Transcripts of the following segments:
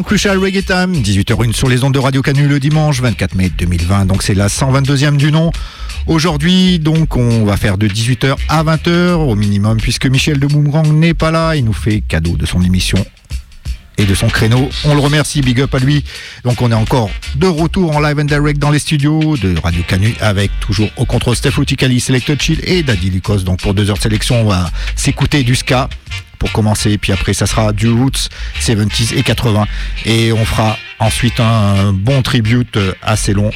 Crucial Reggae Time, 18h01 sur les ondes de Radio Canu le dimanche 24 mai 2020. Donc c'est la 122e du nom. Aujourd'hui, donc, on va faire de 18h à 20h au minimum, puisque Michel de Boomerang n'est pas là. Il nous fait cadeau de son émission et de son créneau. On le remercie, big up à lui. Donc on est encore de retour en live and direct dans les studios de Radio Canu avec toujours au contrôle Steph Ruticali, Selected Chill et Daddy Lucas. Donc pour deux heures de sélection, on va s'écouter du ska pour commencer. Puis après, ça sera du Roots 70s et 80. Et on fera ensuite un bon tribute assez long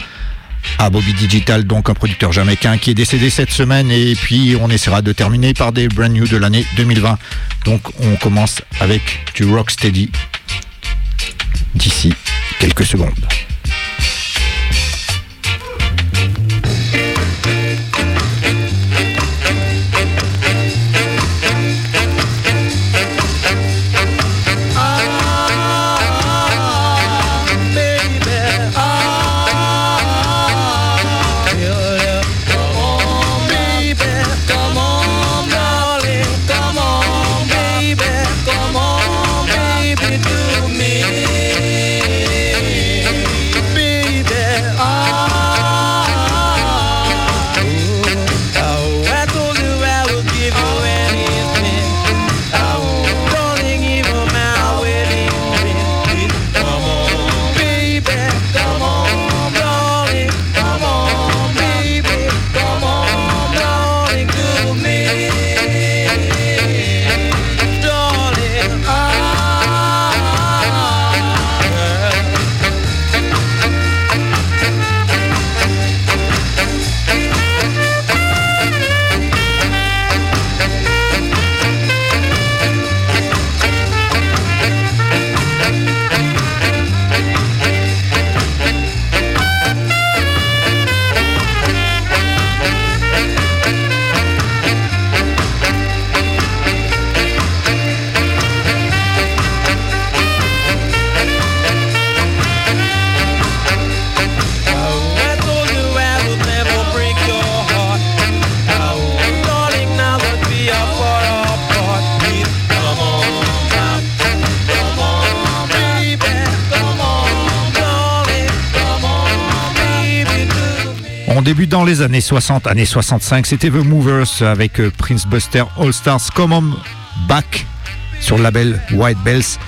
à Bobby Digital, donc un producteur jamaïcain qui est décédé cette semaine. Et puis on essaiera de terminer par des brand new de l'année 2020. Donc on commence avec du Rocksteady d'ici quelques secondes. Dans les années 60, années 65, c'était The Movers avec euh, Prince Buster All Stars Come On Back sur le label White Bells.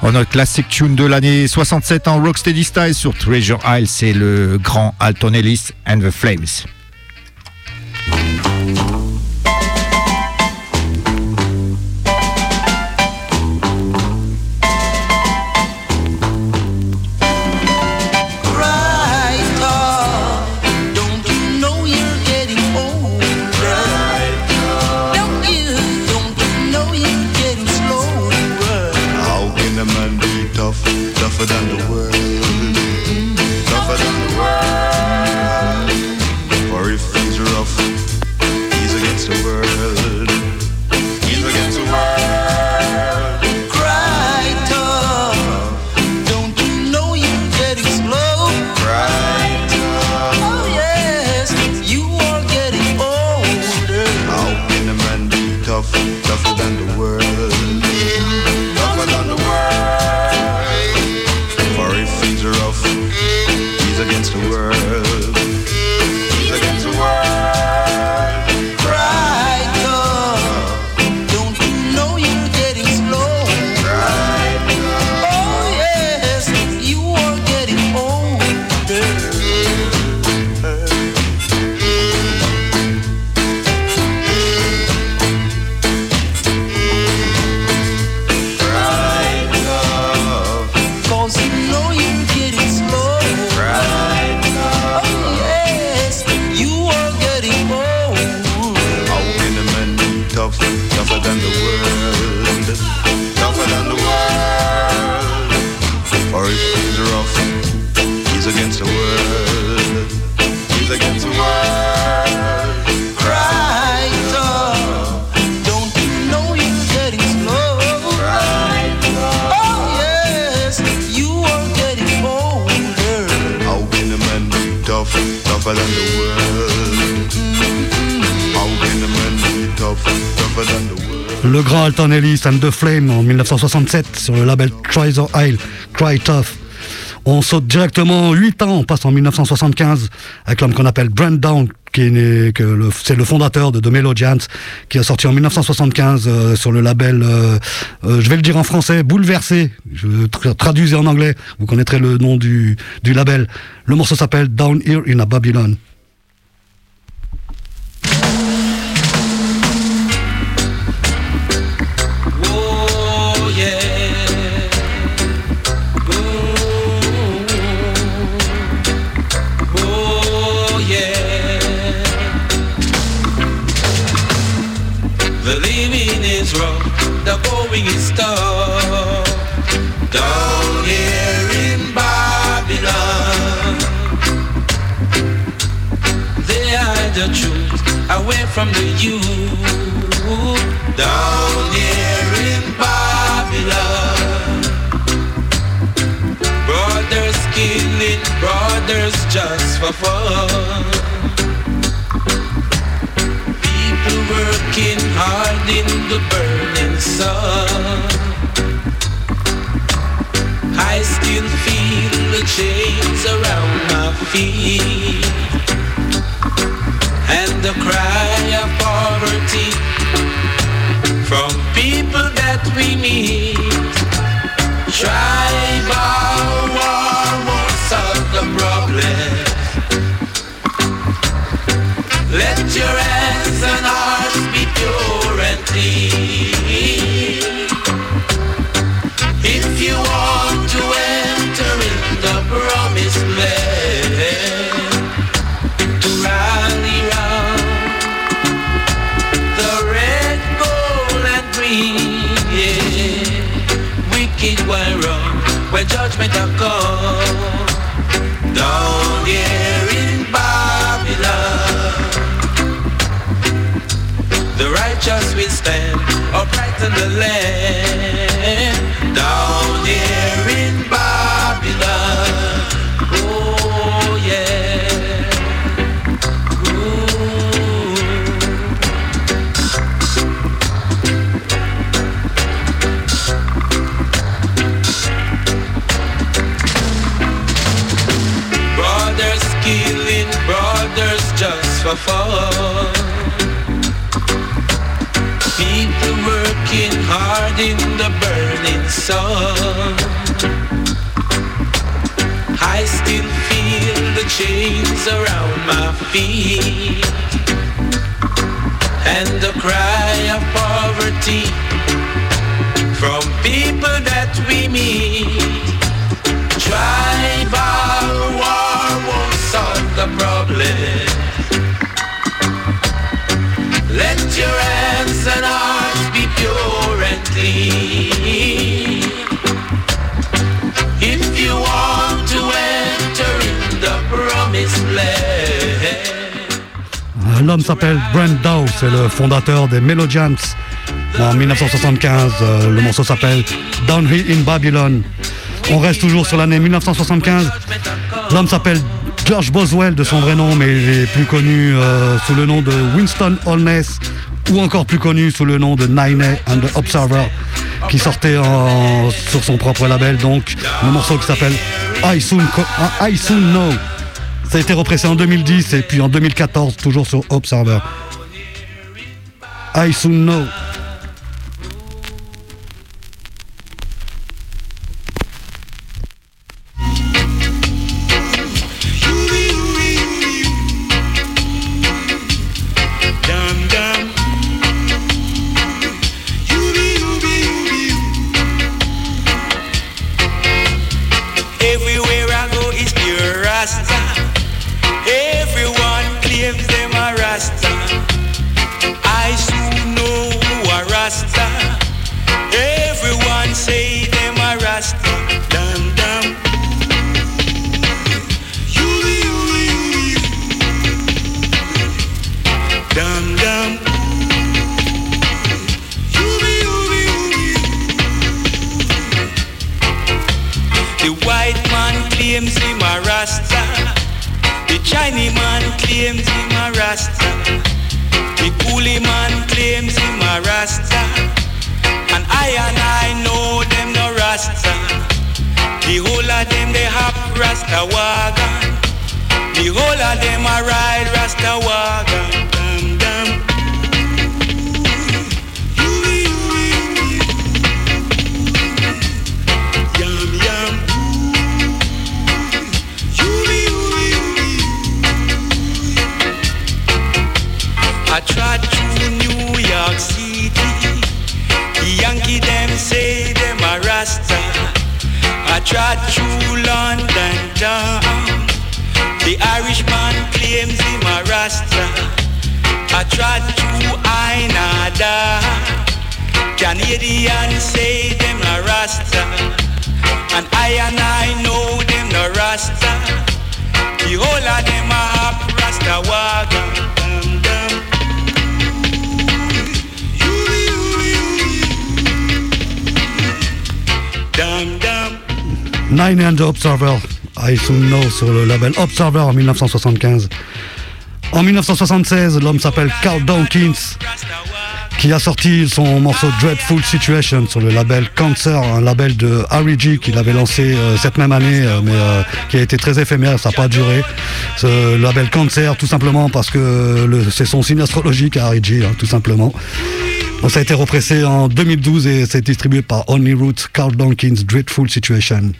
En notre classic tune de l'année 67 en Rocksteady Style sur Treasure Isle, c'est le grand Alton Ellis and the Flames. The Flame en 1967 sur le label Treasure Isle, Cry Tough. On saute directement 8 ans, on passe en 1975 avec l'homme qu'on appelle Brent Down, qui est le- c'est le fondateur de The Melodians, qui a sorti en 1975 euh, sur le label, euh, euh, je vais le dire en français, Bouleversé. Je tra- en anglais, vous connaîtrez le nom du, du label. Le morceau s'appelle Down Here in a Babylon. From the youth. Down here in Babylon, brothers killing brothers just for fun. People working hard in the burning sun. I still feel the chains around my feet the cry of poverty from people that we meet. Tribal war won't solve the problem. Let your hands and hearts be pure and clean. In the land. Down here in Babylon, oh yeah. Brothers killing brothers just for fun. Hard in the burning sun. I still feel the chains around my feet and the cry of poverty from people that we meet. Tribal war L'homme s'appelle Brent Dow, c'est le fondateur des Melodians. En 1975, euh, le morceau s'appelle Down Here in Babylon. On reste toujours sur l'année 1975. L'homme s'appelle George Boswell de son vrai nom, mais il est plus connu euh, sous le nom de Winston Holness ou encore plus connu sous le nom de Nine and the Observer qui sortait sur son propre label. Donc le morceau qui s'appelle I Soon, I Soon Know. Ça a été repressé en 2010 et puis en 2014 toujours sur Observer. I Soon Know. Claims him a Rasta. The Chinese man claims him a Rasta. The coolie man claims him a Rasta. And I and I know them no Rasta. The whole of them they have Rasta wagon. The whole of them a ride Rasta wagon. I tried to New York City. The Yankee them say them a Rasta. I tried to London town. The Irishman claims him a Rasta. I tried to Ainada. Canadian say them a Rasta. And I and I know them no Rasta. The whole of them a hop Rasta wagon. Nine and the Observer, I soon know sur le label Observer en 1975. En 1976, l'homme s'appelle Carl Dawkins, qui a sorti son morceau Dreadful Situation sur le label Cancer, un label de Harry G qu'il avait lancé euh, cette même année, euh, mais euh, qui a été très éphémère, ça n'a pas duré. Ce label Cancer, tout simplement parce que c'est son signe astrologique à Harry G, hein, tout simplement. Bon, ça a été repressé en 2012 et c'est distribué par Only Root, Carl Dawkins, Dreadful Situation.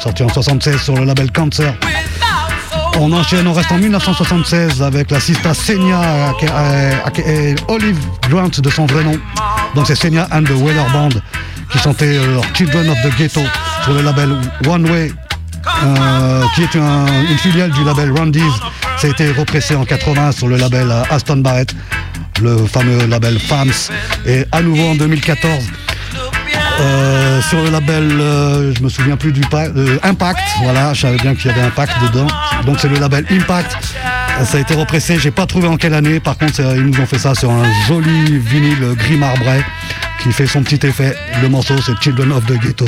Sorti en 76 sur le label Cancer. On enchaîne, on reste en 1976 avec la sista Senia, aka- aka Olive Grant de son vrai nom. Donc c'est Senia and the Weather Band qui chantaient leur Children of the Ghetto sur le label One Way, qui est une filiale du label Randy's. Ça a été repressé en 80 sur le label Aston Barrett, le fameux label FAMS. Et à nouveau en 2014, euh, sur le label, euh, je me souviens plus du euh, Impact, voilà, je savais bien qu'il y avait Impact dedans. Donc c'est le label Impact. Ça a été repressé, j'ai pas trouvé en quelle année. Par contre, ils nous ont fait ça sur un joli vinyle gris marbré qui fait son petit effet. Le morceau, c'est Children of the Ghetto.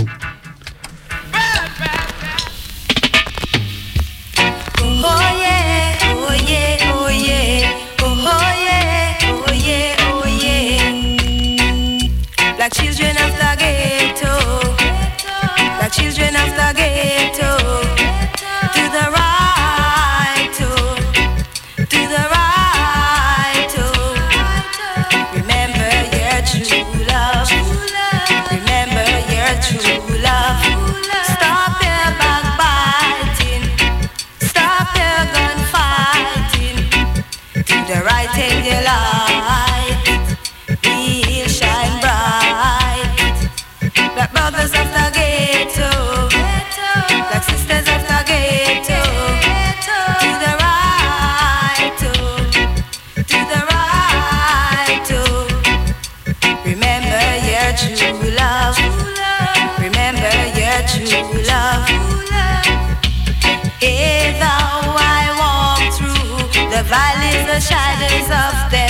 shadows of death.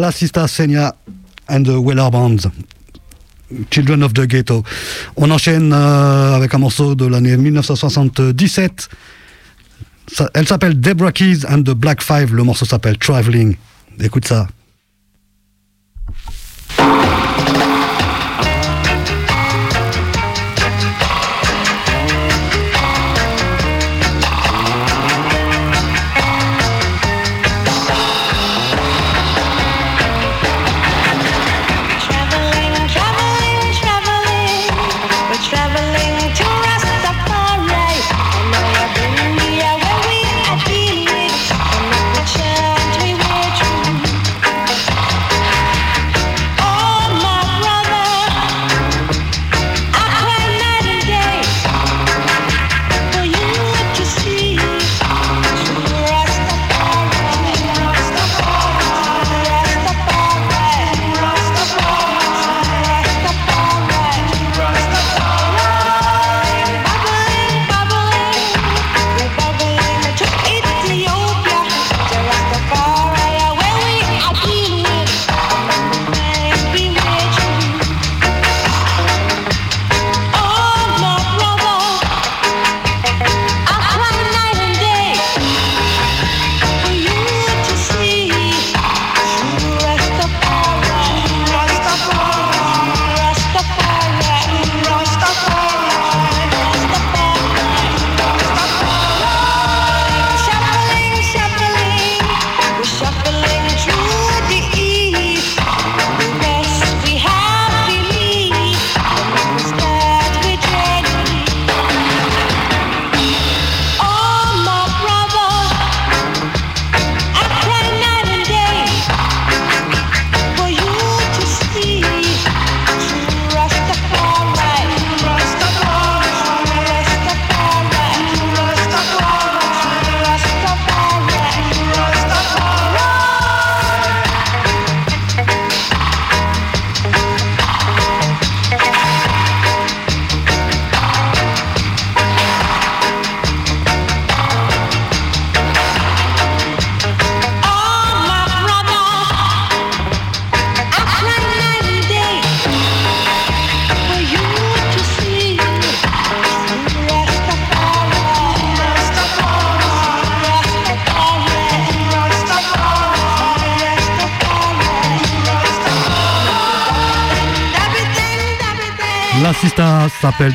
La Sista Senia and the Weller Bands. Children of the Ghetto. On enchaîne euh, avec un morceau de l'année 1977. elle s'appelle Debra Keys and the Black Five. Le morceau s'appelle Traveling. Écoute ça.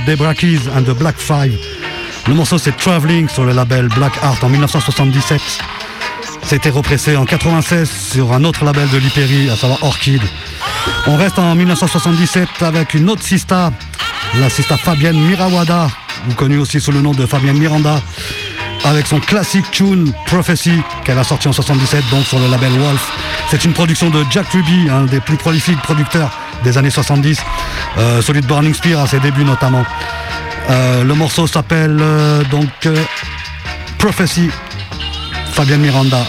Debra Keys and the Black Five. Le morceau c'est Traveling sur le label Black Art en 1977. C'était repressé en 96 sur un autre label de l'Hyperi, à savoir Orchid. On reste en 1977 avec une autre sista, la sista Fabienne Mirawada, connue aussi sous le nom de Fabienne Miranda, avec son classique tune Prophecy qu'elle a sorti en 77 donc sur le label Wolf. C'est une production de Jack Ruby, un des plus prolifiques producteurs des années 70, euh, celui de Burning Spear à ses débuts notamment. Euh, le morceau s'appelle euh, donc Prophecy, Fabienne Miranda.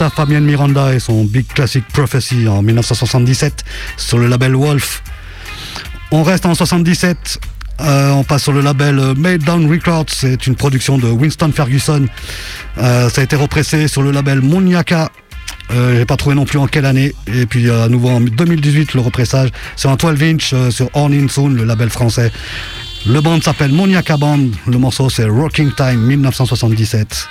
L'assistant Fabienne Miranda et son Big Classic Prophecy en 1977 sur le label Wolf. On reste en 77, euh, on passe sur le label Made Down Records, c'est une production de Winston Ferguson. Euh, ça a été repressé sur le label Moniaka. Euh, J'ai pas trouvé non plus en quelle année. Et puis à nouveau en 2018 le repressage sur un 12 inch sur On In Soon, le label français. Le band s'appelle Moniaka Band, le morceau c'est Rocking Time 1977.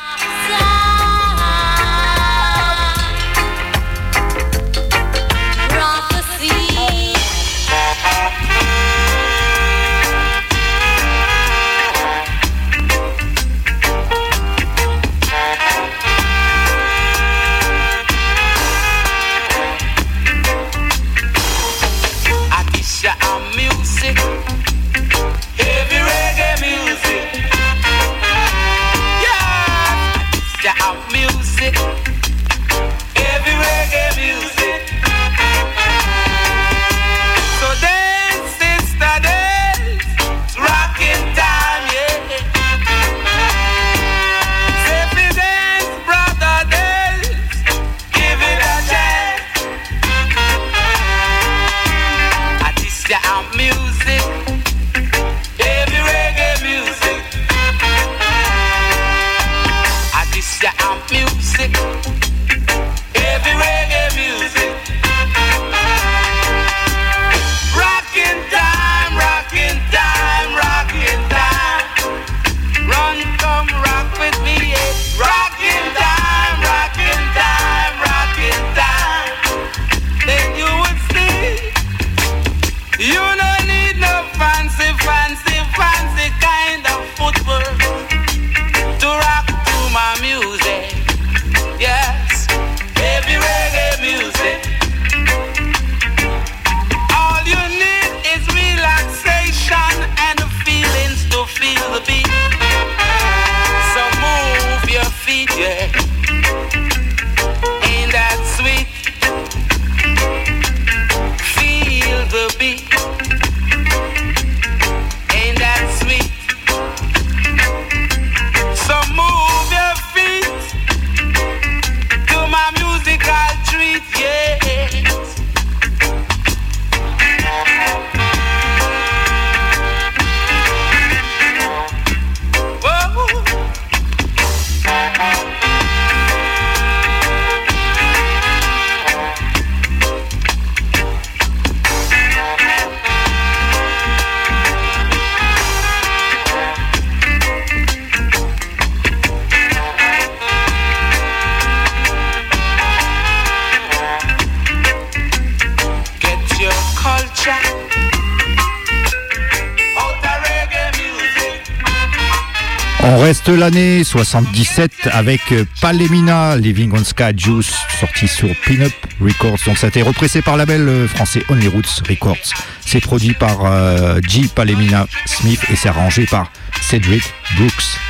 Reste l'année 77 avec Palemina, Living on Sky Juice, sorti sur Pinup Records. Donc ça a été repressé par la label français Only Roots Records. C'est produit par euh, G. Palemina Smith et c'est arrangé par Cedric Brooks.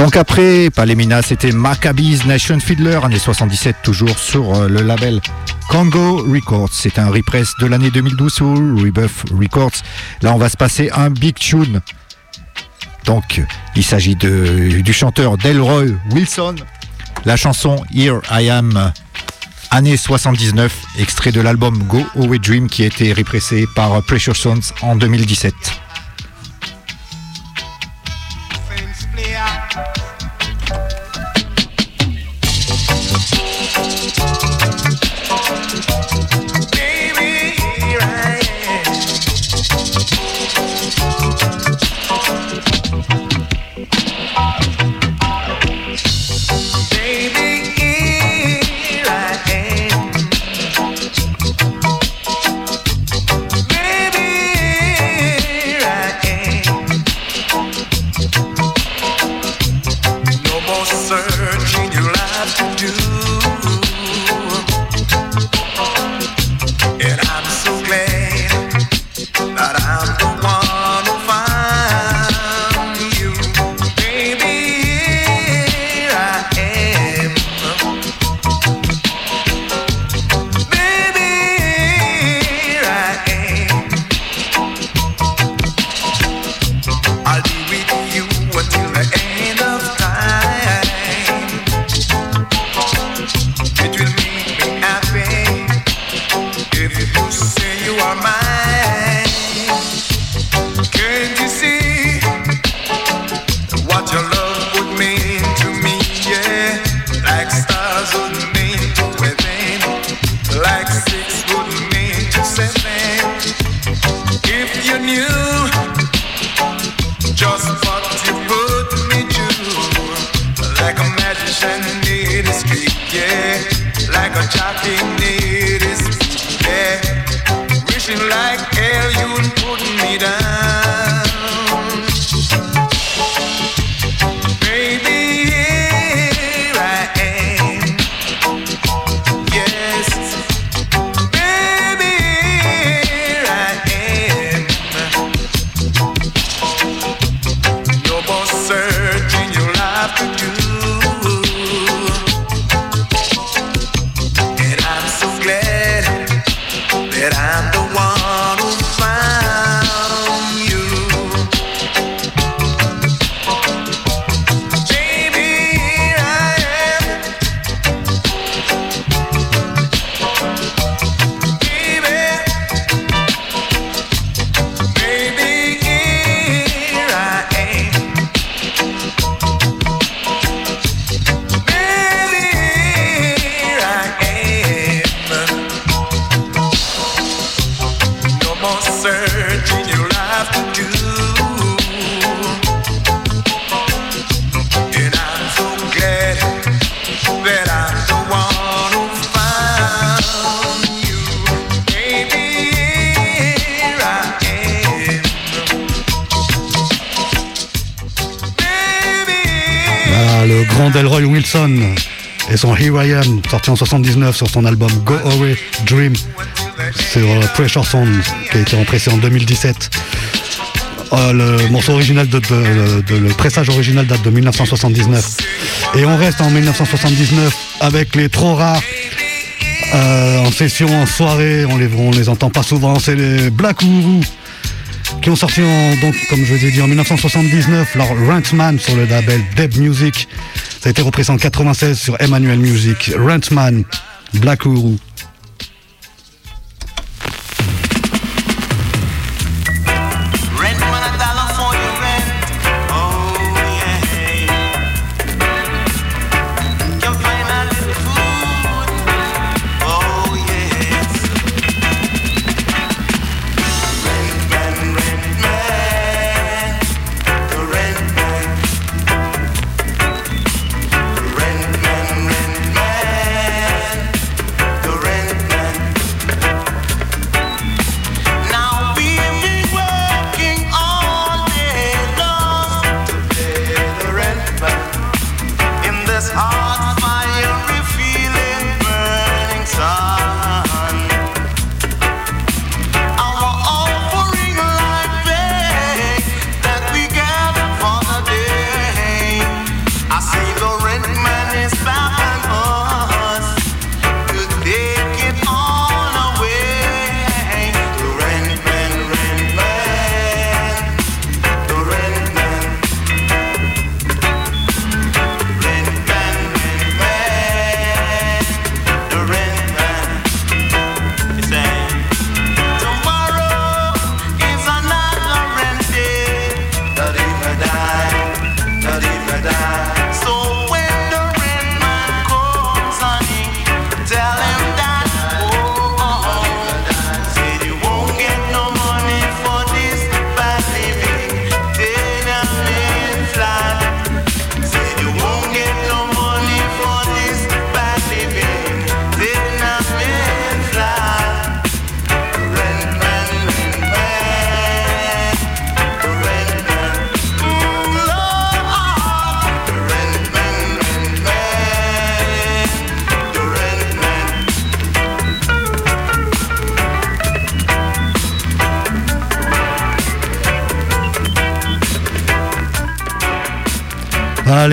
Donc après Palemina, c'était Maccabees Nation Fiddler, année 77, toujours sur euh, le label Congo Records. C'est un repress de l'année 2012 sur Rebuff Records. Là, on va se passer un big tune. Donc, il s'agit du chanteur Delroy Wilson. La chanson Here I Am, année 79, extrait de l'album Go Away Dream qui a été repressé par Pressure Sons en 2017. I'm talking to you. Et son Here I Am, sorti en 79 sur son album Go Away Dream sur euh, Pressure Songs, qui a été empressé en 2017. Euh, le morceau original de, le pressage original date de 1979 et on reste en 1979 avec les trop rares. Euh, en session en soirée on les les entend pas souvent c'est les Black Ouru qui ont sorti en, donc comme je vous ai dit en 1979 leur Rentman sur le label Deb Music ça a été repris en 96 sur Emmanuel Music. Rentman, Black Ouru.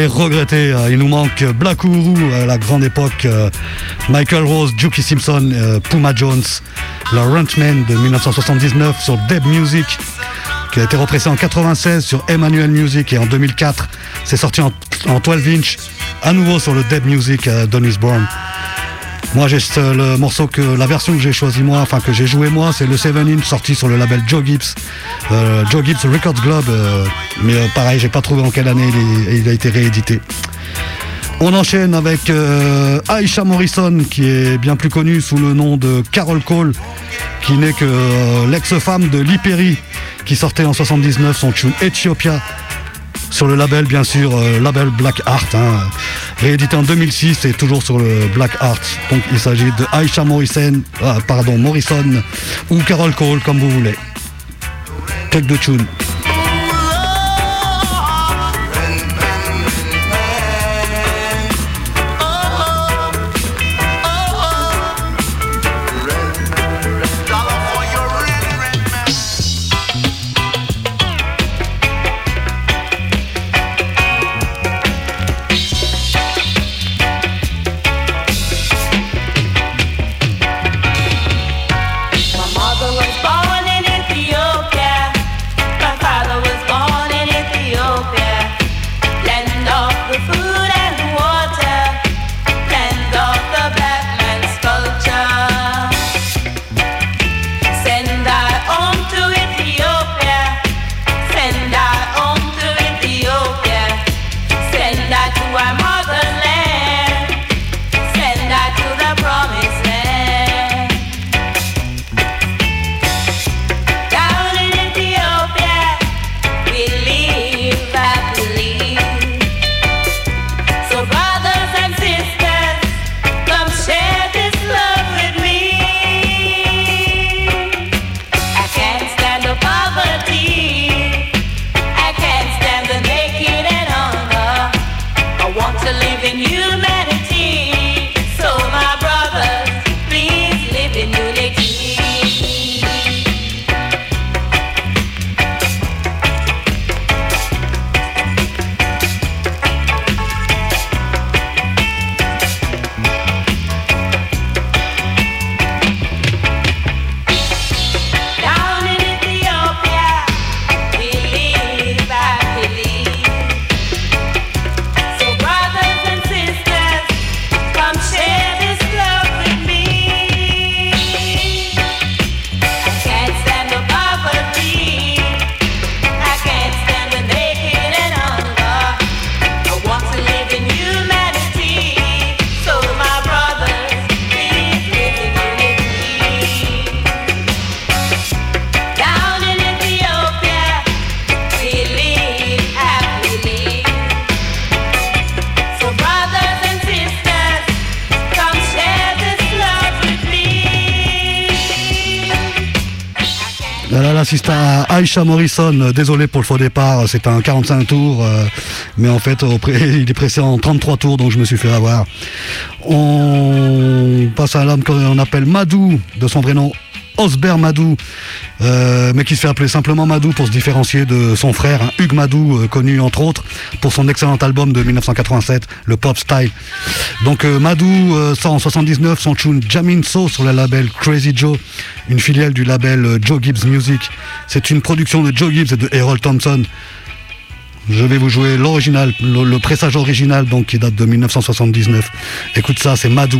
Regretter, euh, il nous manque Black Uhuru à la grande époque, euh, Michael Rose, Juki Simpson, euh, Puma Jones, le Rentman de 1979 sur Deb Music, qui a été repressé en 96 sur Emmanuel Music et en 2004, c'est sorti en, en 12 inch, à nouveau sur le Deb Music Dennis Brown. Moi, j'ai le morceau que la version que j'ai choisi moi, enfin que j'ai joué moi, c'est le 7 inch sorti sur le label Joe Gibbs, euh, Joe Gibbs Records Globe. euh, mais euh, pareil, j'ai pas trouvé en quelle année il, il a été réédité. On enchaîne avec euh, Aisha Morrison, qui est bien plus connue sous le nom de Carol Cole, qui n'est que l'ex-femme de Lee Perry, qui sortait en 79 son tune Ethiopia sur le label bien sûr, euh, label Black Art, hein, réédité en 2006 et toujours sur le Black Art. Donc il s'agit de Aisha Morrison, ah, pardon Morrison ou Carol Cole comme vous voulez. Quelques de tune. Aisha Morrison, euh, désolé pour le faux départ, c'est un 45 tours, euh, mais en fait il est pressé en 33 tours, donc je me suis fait avoir. On passe à l'homme qu'on appelle Madou, de son vrai nom Osber Madou, euh, mais qui se fait appeler simplement Madou pour se différencier de son frère, hein, Hugues Madou, connu entre autres pour son excellent album de 1987, le Pop Style. Donc Madou sort en 79 son tune Jamin So sur le label Crazy Joe, une filiale du label Joe Gibbs Music. C'est une production de Joe Gibbs et de Harold Thompson. Je vais vous jouer l'original, le, le pressage original donc qui date de 1979. Écoute ça, c'est Madou.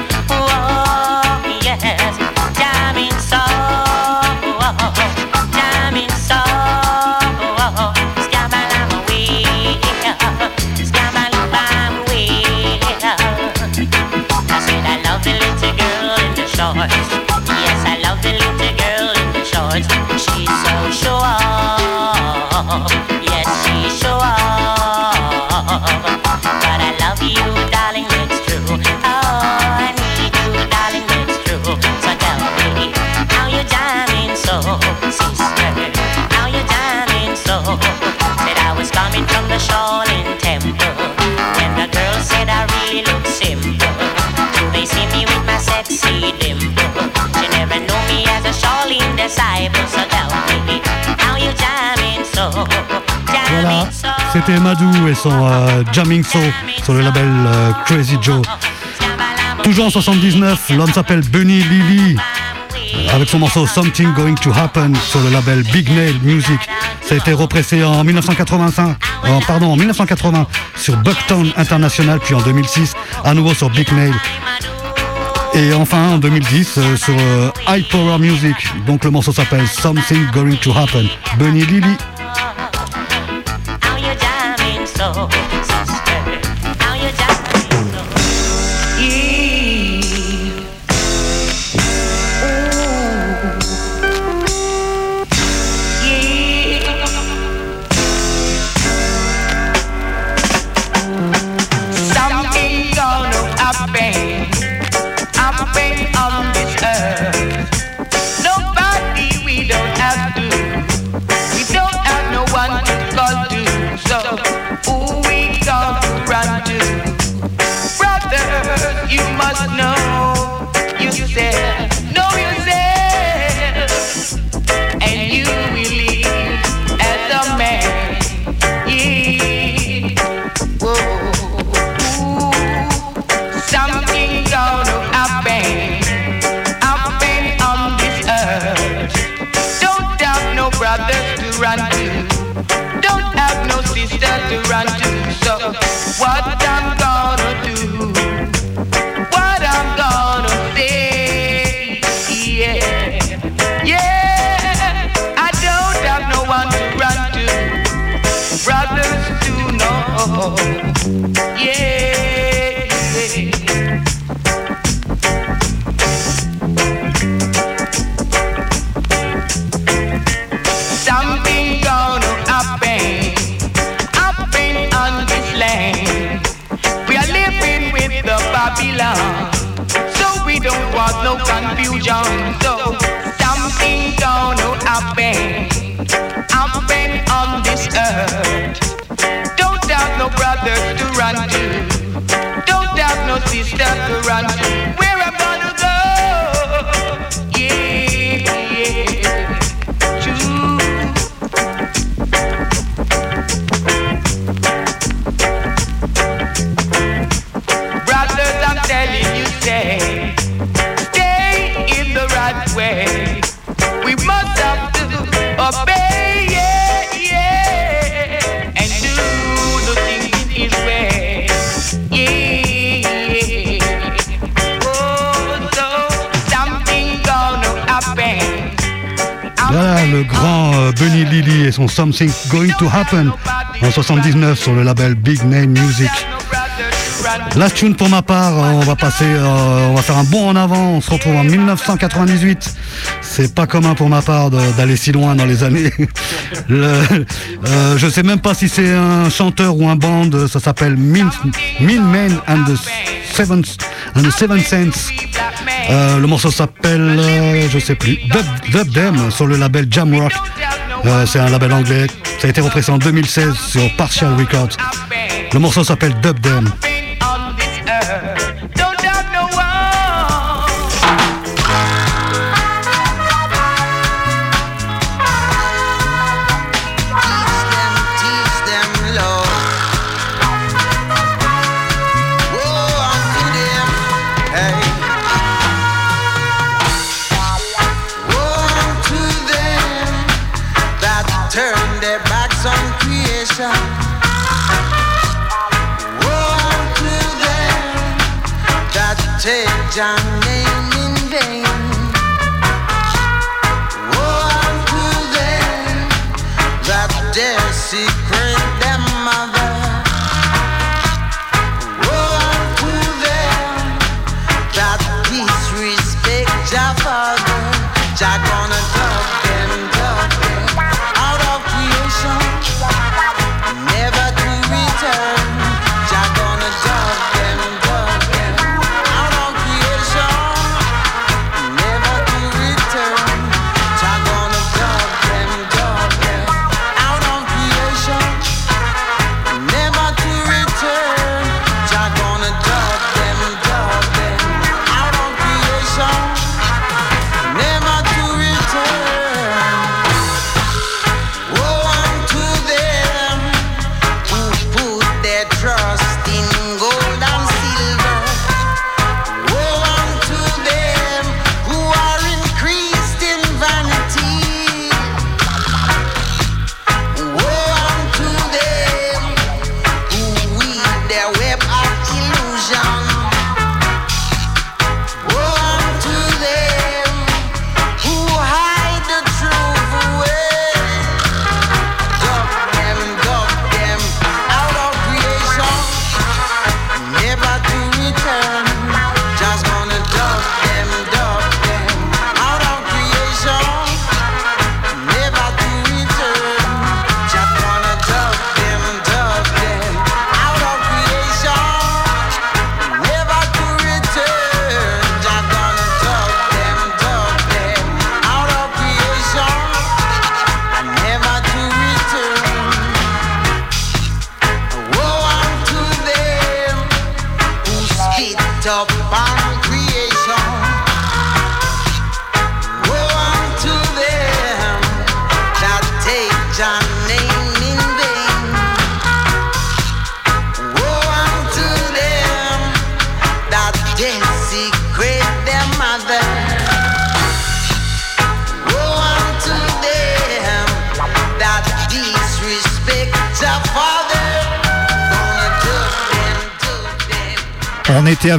sexy dimple? She never knew me as a Shaolin disciple. So tell me, how you jamming so? Voilà, c'était Madou et son euh, Jamming So sur le label euh, Crazy Joe. Toujours en 79, l'homme s'appelle Bunny Lily avec son morceau Something Going to Happen sur le label Big Nail Music. Ça a été repressé en 1985, euh, pardon, en 1980 sur Bucktown International, puis en 2006 à nouveau sur Big Nail. Et enfin en 2010 euh, sur euh, High Power Music. Donc le morceau s'appelle Something Going to Happen. Bunny Lily. Something Going to Happen en 79 sur le label Big Name Music. Last tune pour ma part, euh, on va passer, euh, on va faire un bond en avant, on se retrouve en 1998. C'est pas commun pour ma part d'aller si loin dans les années. Le, euh, je sais même pas si c'est un chanteur ou un band, ça s'appelle mean Man and the Seven, and Seven Sense. Euh, le morceau s'appelle, je sais plus, Dub, Dub Them sur le label Jamrock. Euh, c'est un label anglais. Ça a été repressé en 2016 sur Partial Records. Le morceau s'appelle Dub Dem.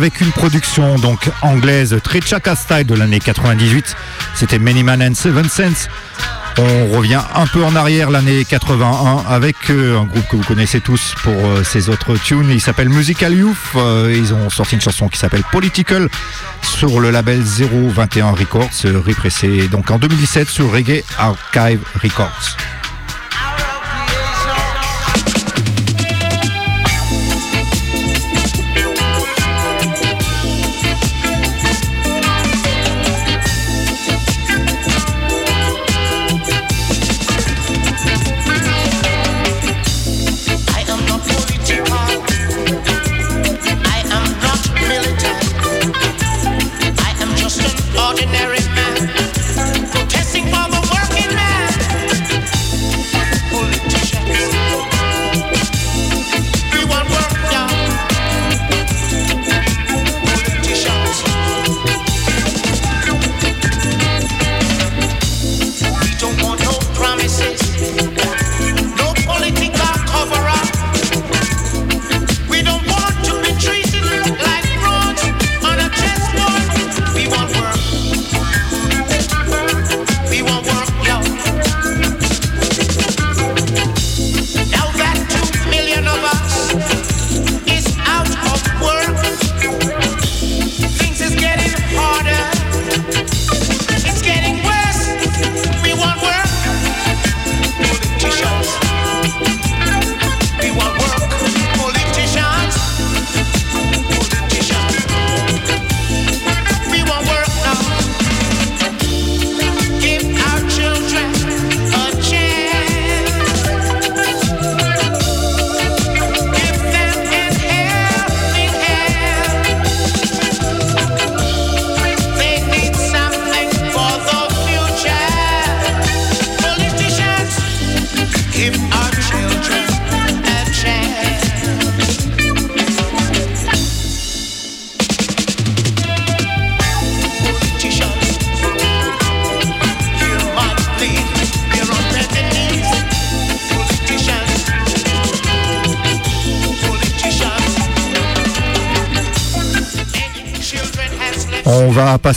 avec une production donc anglaise très chaka de l'année 98. C'était Many Man and Seven Cents. On revient un peu en arrière l'année 81 avec euh, un groupe que vous connaissez tous pour euh, ses autres tunes. Il s'appelle Musical Youth. Euh, ils ont sorti une chanson qui s'appelle Political sur le label 021 Records, repressé donc en 2017 sur Reggae Archive Records.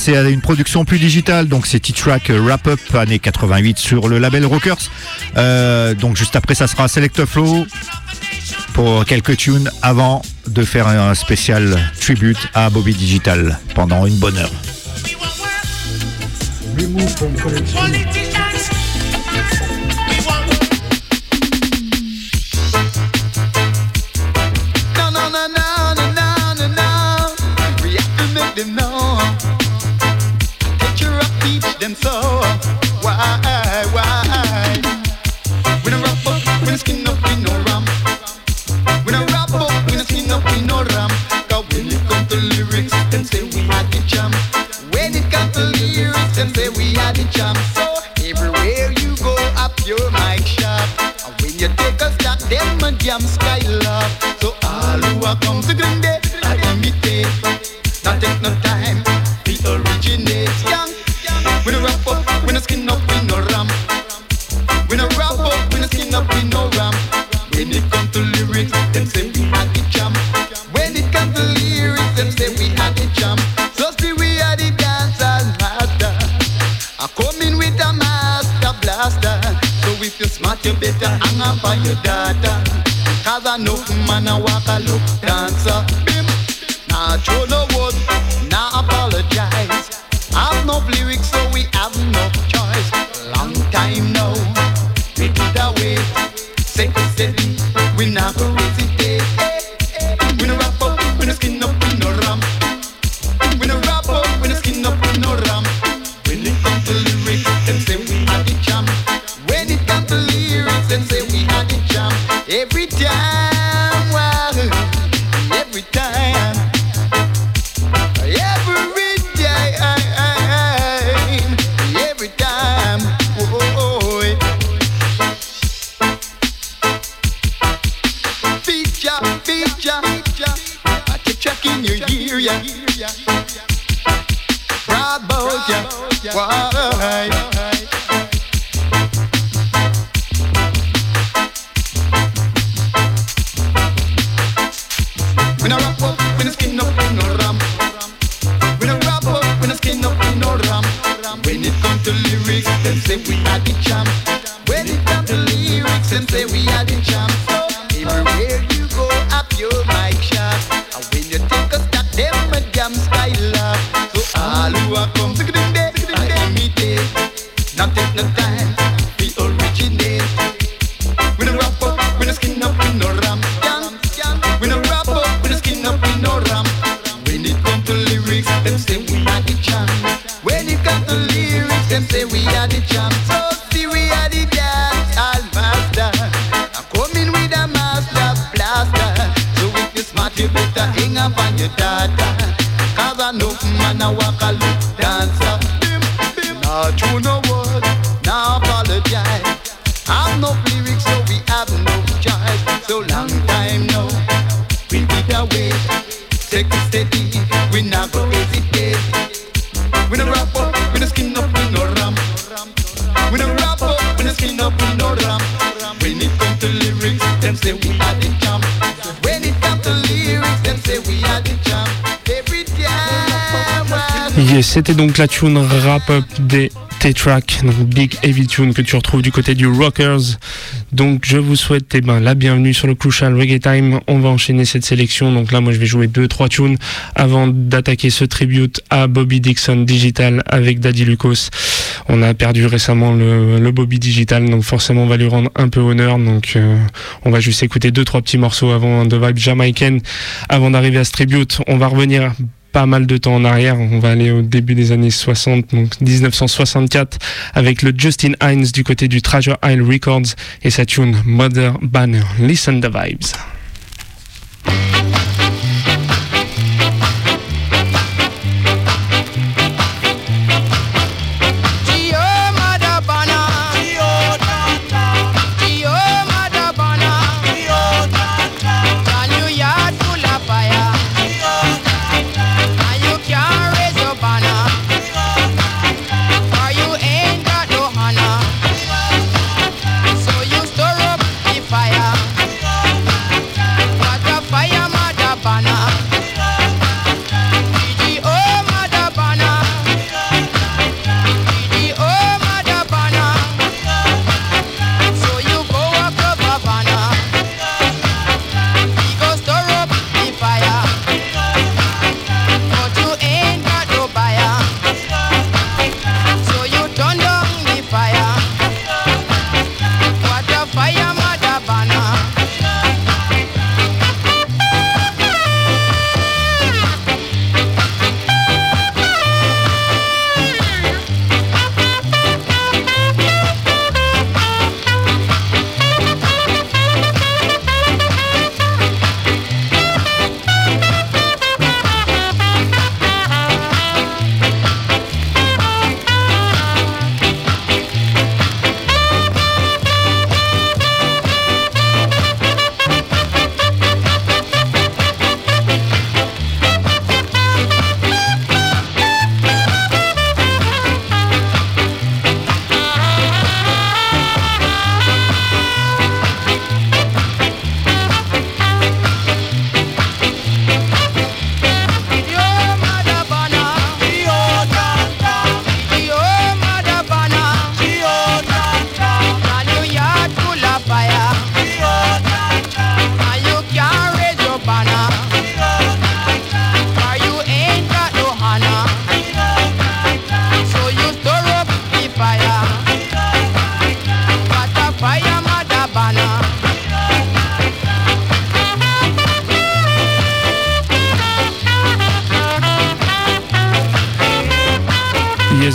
c'est une production plus digitale, donc c'est T-Track Wrap Up année 88 sur le label Rockers. Euh, donc juste après ça sera Select Flow pour quelques tunes avant de faire un spécial tribute à Bobby Digital pendant une bonne heure. them a jam style up. So all who are come to Grande, Day, I imitate. Not take no time. up on your daughter. Cause I know man a walk a look dancer. Bim, nah, show donc la tune wrap-up des T-Track, donc Big Heavy Tune que tu retrouves du côté du Rockers. Donc je vous souhaite eh ben, la bienvenue sur le Crucial Reggae Time. On va enchaîner cette sélection. Donc là, moi, je vais jouer deux, trois tunes avant d'attaquer ce tribute à Bobby Dixon Digital avec Daddy Lucas. On a perdu récemment le, Bobby Digital, donc forcément, on va lui rendre un peu honneur. Donc euh, on va juste écouter deux, trois petits morceaux avant de vibe jamaïcaine. Avant d'arriver à ce tribute, on va revenir pas mal de temps en arrière. On va aller au début des années 60, donc 1964, avec le Justin Hines du côté du Treasure Isle Records et sa tune Mother Banner. Listen the vibes.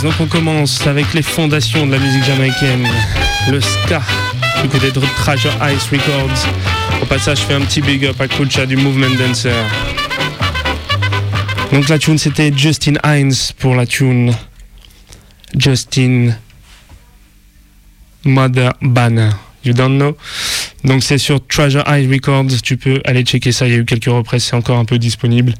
Donc on commence avec les fondations de la musique jamaïcaine, le ska, du côté de Treasure Ice Records. Au passage, je fais un petit big up à Kulcha du Movement Dancer. Donc la tune c'était Justin Hines pour la tune Justin Mother Banner. You don't know? Donc c'est sur Treasure Eye Records, tu peux aller checker ça, il y a eu quelques reprises, c'est encore un peu disponible.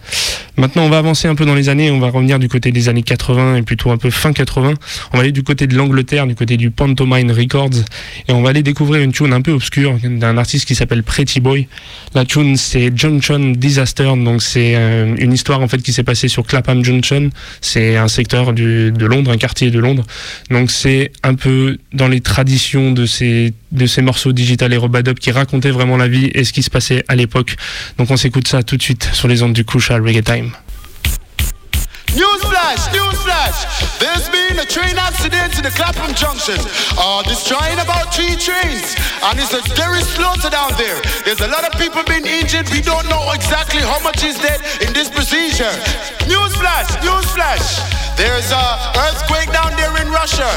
Maintenant on va avancer un peu dans les années, on va revenir du côté des années 80 et plutôt un peu fin 80. On va aller du côté de l'Angleterre, du côté du Pantomime Records et on va aller découvrir une tune un peu obscure d'un artiste qui s'appelle Pretty Boy. La tune c'est Junction Disaster, donc c'est euh, une histoire en fait qui s'est passée sur Clapham Junction, c'est un secteur de Londres, un quartier de Londres. Donc c'est un peu dans les traditions de ces de ces morceaux digital et Robadub qui racontaient vraiment la vie et ce qui se passait à l'époque. Donc on s'écoute ça tout de suite sur les ondes du Crucial Reggae Time. Newsflash, newsflash. There's been a train accident in the Clapham Junction. Uh, destroying about three trains. And it's a very slaughter down there. There's a lot of people being injured. We don't know exactly how much is dead in this procedure. Newsflash, newsflash. There's a earthquake down there in Russia.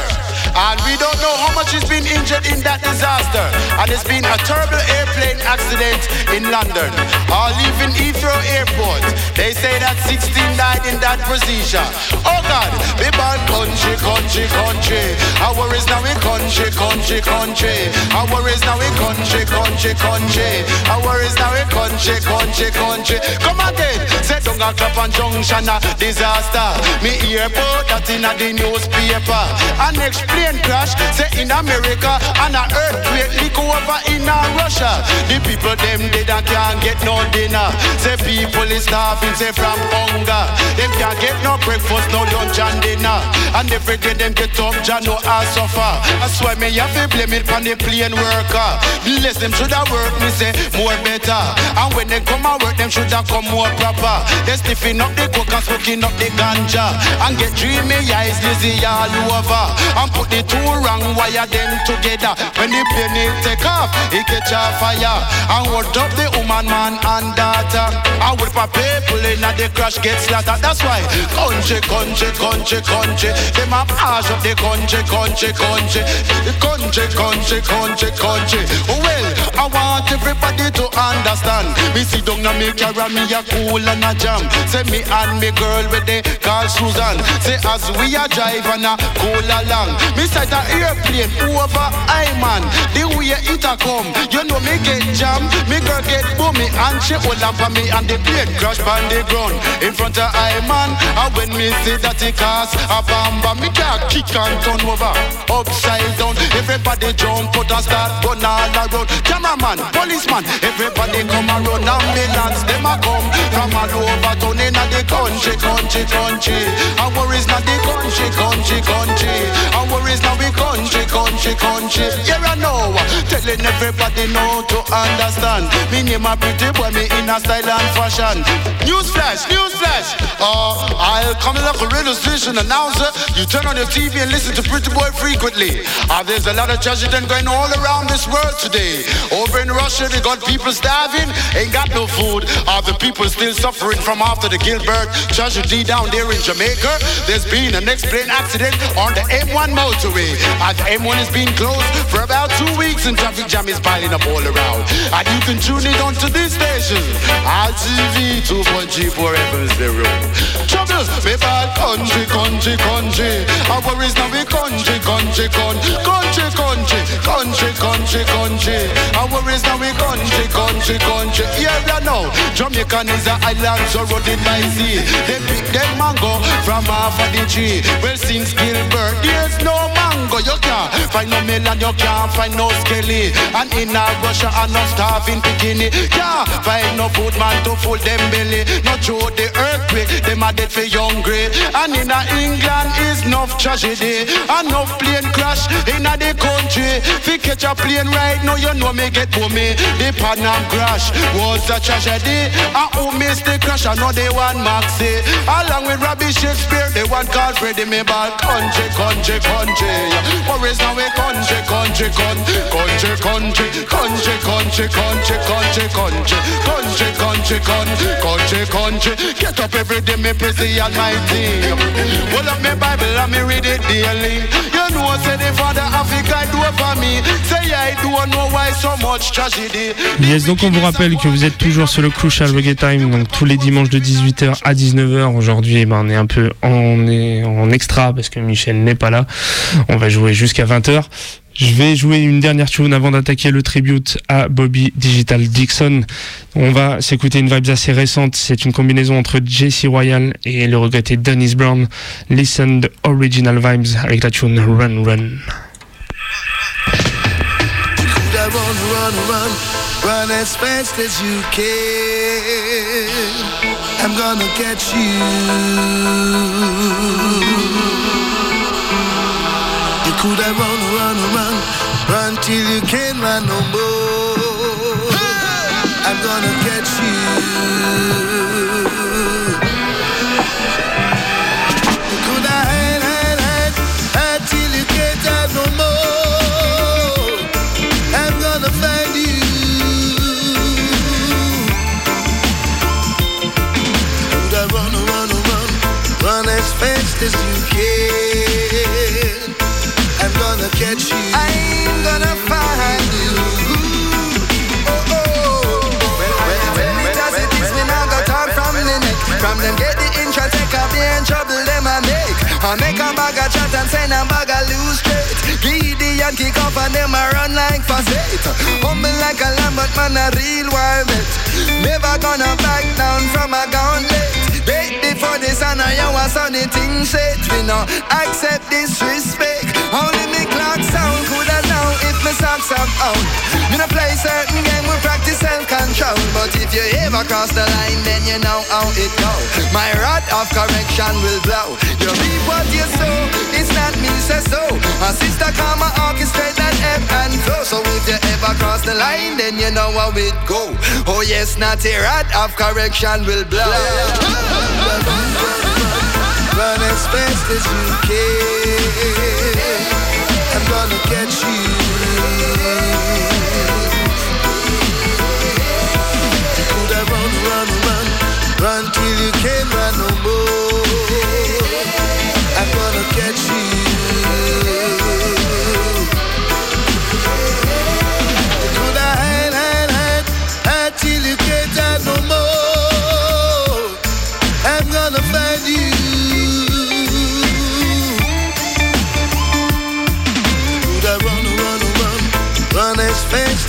And we don't know how much has been injured in that disaster. And it's been a terrible airplane accident in London. All leaving Heathrow Airport. They say that 16 died in that procedure. Oh God, we bad country, country, country. Our worries now in country, country, country. Our worries now in country, country, country. Our worries now in country, country, country. Come again, say don't Clapham Junction a disaster. Me airport that in a the newspaper. An explain crash, say in America, and a earthquake leak over in a Russia. The people them dead and can't get no dinner. Say people is starving, say from hunger. Them can't get no breakfast, no lunch and dinner. And every day them get up, Jah know I suffer. That's why me have to blame it on the plane worker. Less them shoulda work, me say more better. And when they come and work, them shoulda come more proper. They stiffing up the coke and smoking up the ganja. And get dreamy eyes lazy all over. And put the two wrong wire them together. When the plane it take off, it catch a fire. And hold up the woman, man and daughter. And with my people in the crash get slaughtered. That's why country, country, country, country. Them a mash up the country, country, country. The country, country, country, country. Oh well, I want everybody to understand. Me sit down and me carry me a cool and a jam. Say me and me girl with the call Susan. Say as we a drive and a cool along. Me sight a airplane over I man. The way it a come, you know me get jam. Me girl get boomy and she hold up on me and the plane crash on the ground in front of I man. And when me see that it cause a bamba, me can't kick and turn over upside down. Everybody jump out and start run all around. Cameraman, policeman, everybody come around. Ambulance, them a come from all over town in the country, country, country. Our worries not the country, country, country. Our worries now we country, country, country. Here I know, telling everybody know to understand. Me name a pretty boy, me in a style and fashion. Newsflash, newsflash. Uh, I'll come like a radio station announcer. You turn on your TV and listen to Pretty Boy frequently. Uh, there's a lot of tragedy going all around this world today. Over in Russia, they got people starving, ain't got no food. Are the people still suffering from after the Gilbert tragedy down there in Jamaica? There's been an explained accident on the M1 motorway. And the M1 has been closed for about two weeks and traffic jam is piling up all around. And you can tune in onto this station, RTV 2.3 forever is the. Troubles, me bad country, country, country. Our worries now we country, country, country, country, country, country, country, country. Our worries now we country, country, country. Here we know, Jamaican is an island surrounded by sea. They pick them mango from half of the tree. Well, since Gilbert, there's no mango. You can't find no melon, you can't find no skelly. And in a Russia, and no starving bikini. Can't find no food man to fill them belly. Not through the earthquake, them are dead for hungry. And in England is enough tragedy. Enough plane crash in the country. Fi catch a plane right now, you know me get for me. The Pan Am crash was a tragedy. And who missed the crash? I know they want Maxi. Along with Robbie Shakespeare, they want called Freddie Mayball. Country, country, country. Worries now we country, country, country, country, country, country, country, country, country, country, country, country, country, country, country. Get up every day, me praise the Almighty. Hold up me Bible and me read it daily. You know, say the Father Africa do for me. Say I don't know why so much tragedy. Yes, donc on vous rappelle que vous êtes toujours sur le Crucial Reggae Time, donc tous les dimanches de 18h à 19h. Aujourd'hui, eh ben, on est un peu en, est en extra parce que Michel n'est pas là. On va jouer jusqu'à 20h. Je vais jouer une dernière tune avant d'attaquer le tribute à Bobby Digital Dixon. On va s'écouter une vibe assez récente. C'est une combinaison entre Jesse Royal et le regretté Dennis Brown. Listen the original vibes avec la tune Run Run. I'm gonna catch you. You coulda run, run, run, run till you can't run no more. I'm gonna catch you. Coulda hide, hide, hide, hide till you can't hide no more. I'm gonna find you. Run, run, run, run as fast as you can. Catch you. I'm gonna find you. Oh, oh. Well, well, well, it as it me now got talk from the neck. From them get the intro, take up the in trouble them I make. I make a bag of chat and send a bag of loose straight. Giddy and kick off and them I run like facet. Humble like a lamb, but man a real wild vet. Never gonna back down from a gauntlet. Bait before the sun I you a sunny thing set. We no accept this disrespect. Only me clock sound coulda know if me socks up out. Me no play certain game, we practice self-control. But if you ever cross the line, then you know how it go. My rod of correction will blow. You reap what you sow, it's not me say so. My sister and orchestrate that ebb and flow. So if you ever cross the line, then you know how it go. Oh yes, not a rod of correction will blow. Run as fast as you can. Catch you. Run, run, run, run till you can't run no more.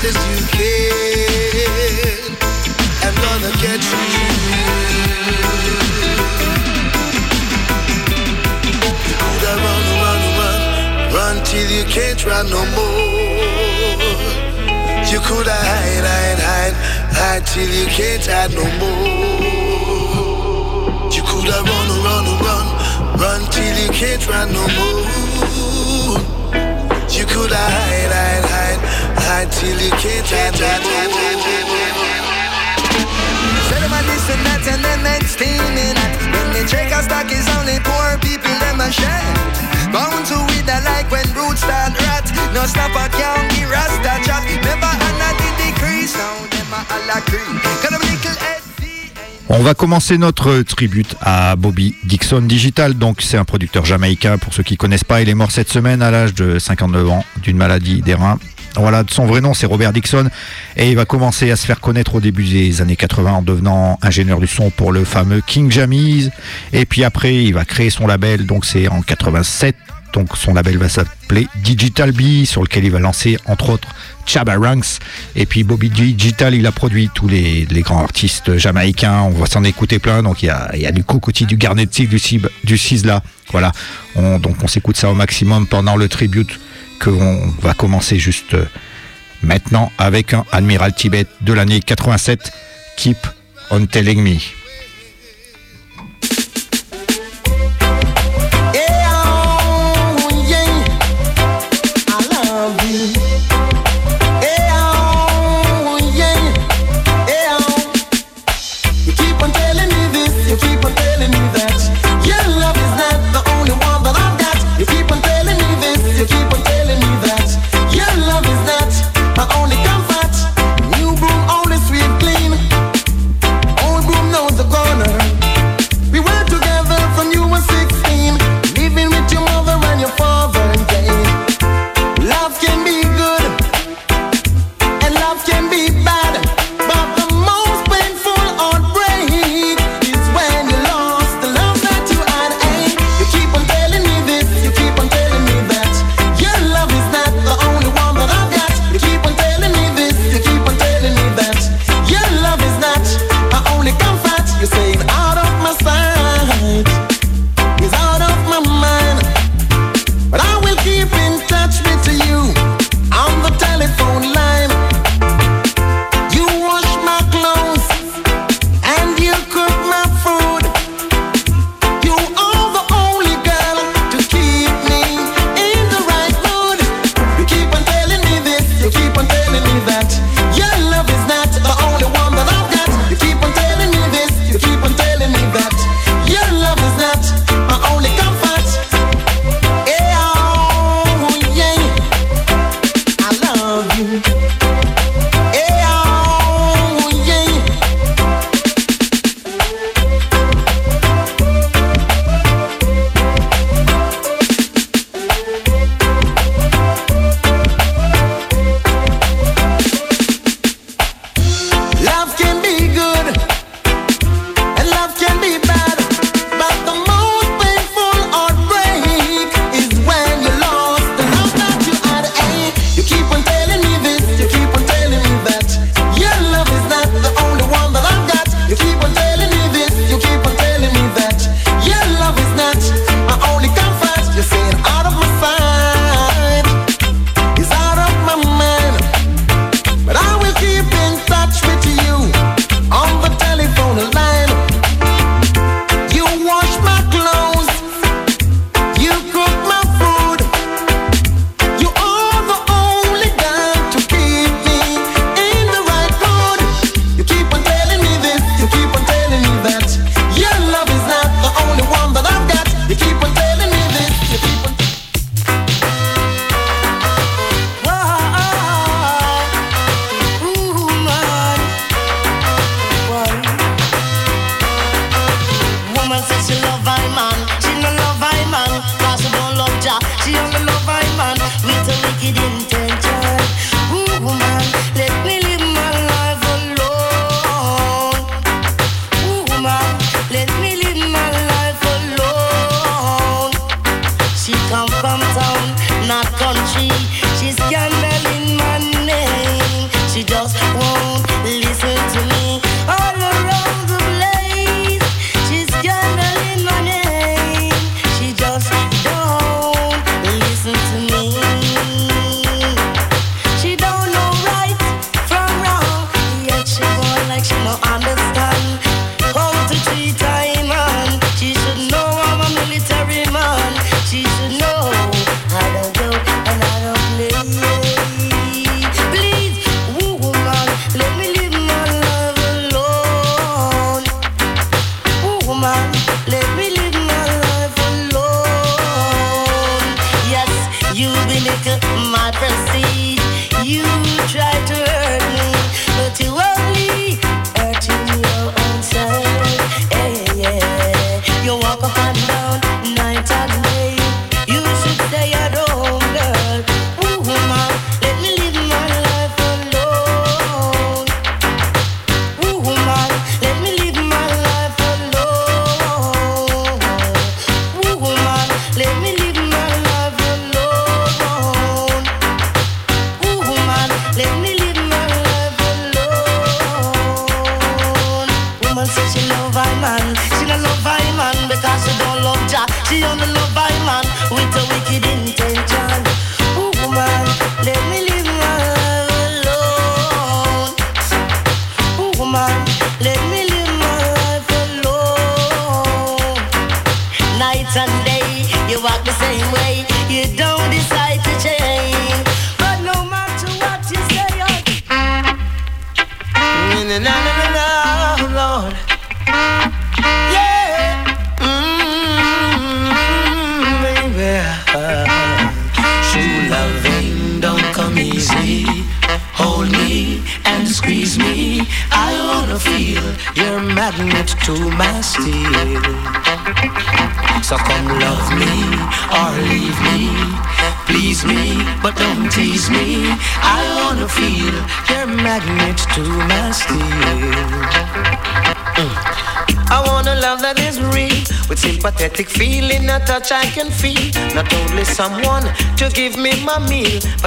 As you can. I'm gonna catch you. Run, run, run, run till you can't run no more. You coulda hide, hide, hide, hide till you can't hide no more. You coulda run, run, run, run till you can't run no more. You coulda hide, hide, hide, On va commencer notre tribute à Bobby Dixon Digital. Donc, c'est un producteur jamaïcain. Pour ceux qui connaissent pas, il est mort cette semaine à l'âge de 59 ans d'une maladie des reins. Voilà, son vrai nom, c'est Robert Dixon. Et il va commencer à se faire connaître au début des années 80 en devenant ingénieur du son pour le fameux King Jamies. Et puis après, il va créer son label. Donc, c'est en 87. Donc, son label va s'appeler Digital B, sur lequel il va lancer, entre autres, Chaba Ranks. Et puis Bobby Digital, il a produit tous les, les grands artistes jamaïcains. On va s'en écouter plein. Donc il y a, du Cocotti, du Garnetti, du, Cib, du Sizzla. Voilà. On, donc on s'écoute ça au maximum pendant le tribute qu'on va commencer juste euh, maintenant avec un Admiral Tibet de l'année 87. Keep on telling me.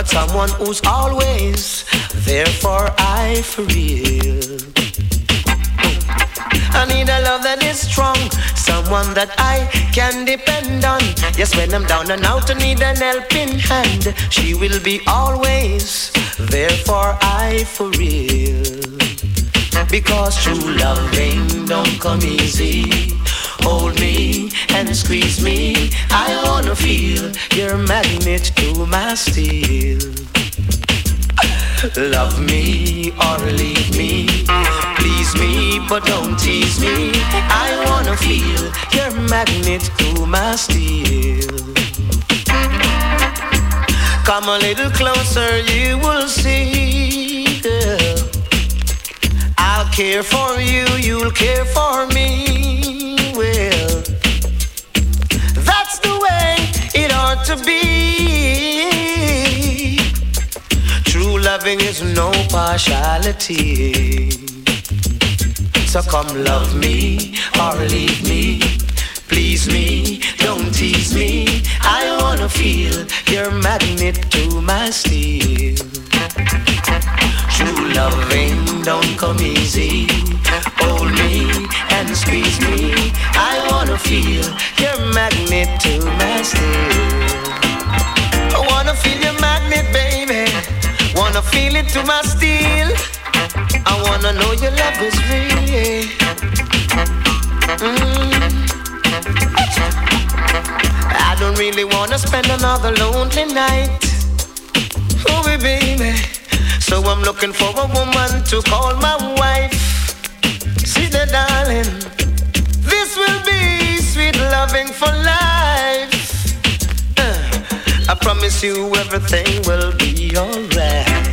Someone who's always there for I for real. I need a love that is strong, someone that I can depend on. Yes, when I'm down and out, I need an helping hand. She will be always there for I for real. Because true loving don't come easy. Hold me and squeeze me. I wanna feel your magnet to my steel. Love me or leave me. Please me, but don't tease me. I wanna feel your magnet to my steel. Come a little closer, you will see, girl. I'll care for you, you'll care for me. Well, that's the way it ought to be. Loving is no partiality. So come love me or leave me. Please me, don't tease me. I wanna feel your magnet to my steel. True loving don't come easy. Hold me and squeeze me. I wanna feel your magnet to my steel. Feel it to my steel. I wanna know your love is real. Mm. I don't really wanna spend another lonely night. Oh, baby. So I'm looking for a woman to call my wife. See the darling. This will be sweet loving for life. Uh, I promise you everything will be alright.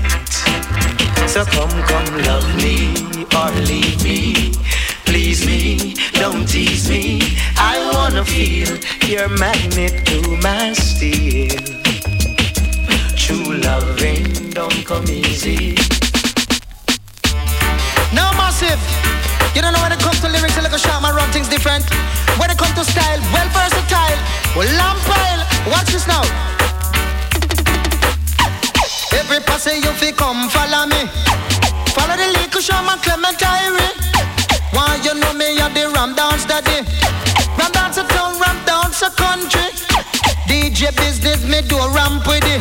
So come, come, love me or leave me. Please me, don't tease me. I wanna feel your magnet to my steel. True loving don't come easy. Now massive. You don't know when it comes to lyrics, I look a shot, my run things different. When it comes to style, well versatile, well lamp oil, Watch this now. Every passe you fi come follow me. Follow the little show my Clement Irie. Why you know me a the ram dance daddy? Ram dance a town, ram dance a country. DJ business me do ramp with it.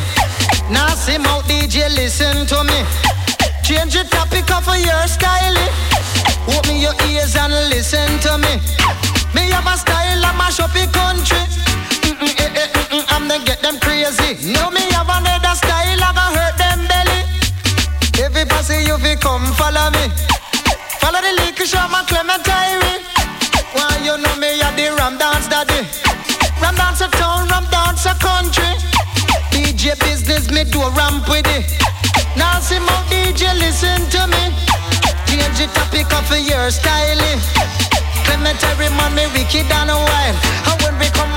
Now see out DJ listen to me. Change the topic of your style. Open your ears and listen to me. Me have a style I mash up the country. Mm-mm, eh, eh, mm-mm, I'm gonna get them crazy. No me have another style I gonna hurt them. Everybody you fi come follow me. Follow the liquor show my Clement Irie. Why you know me a the ram dance daddy? Ram dance a town, ram dance a country. DJ business me do a ramp with it. Now see my DJ listen to me. Change the topic of your style. Clement every man me wicked and a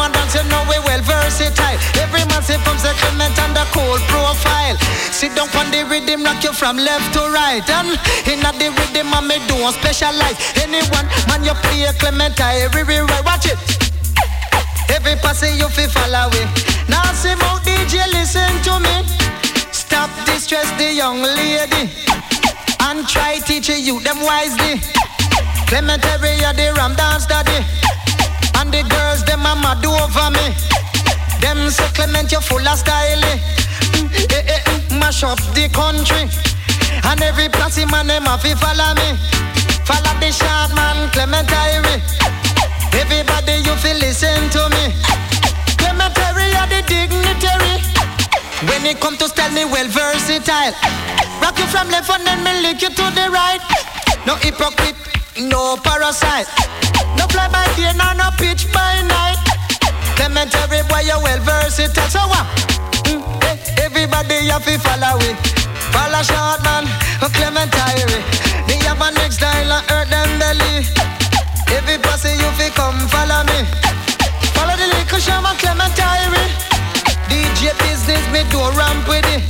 and dance, you know we well versatile. Every man say from the Clement and the cold profile. Sit down on the rhythm, rock you from left to right. And in the rhythm, man me don't specialize. Anyone, man, you play a Clement every right. Watch it. Every passing you fi follow it. Now see my DJ listen to me. Stop distress the young lady and try teach you them wisely. Clement Irie the ram dance daddy, and the girls them a mad over me. Them say Clement you full of style. Mm, eh, eh, mm, mash up the country, and every passy man them a fi follow me. Follow the short man Clement Irie. Everybody you feel listen to me. Clement Irie are the dignitary. When it come to style me well versatile. Rock you from left and then me lick you to the right. No hypocrite, no parasite. No fly by day, no no pitch by night. Clementary boy you well versatile. So what? Mm, eh, everybody have to follow it. Follow short man, oh Clementary. They have a next style and hurt them belly. Every pussy you fi come follow me. Follow the little shaman Clement Irie. DJ business me do ramp with it.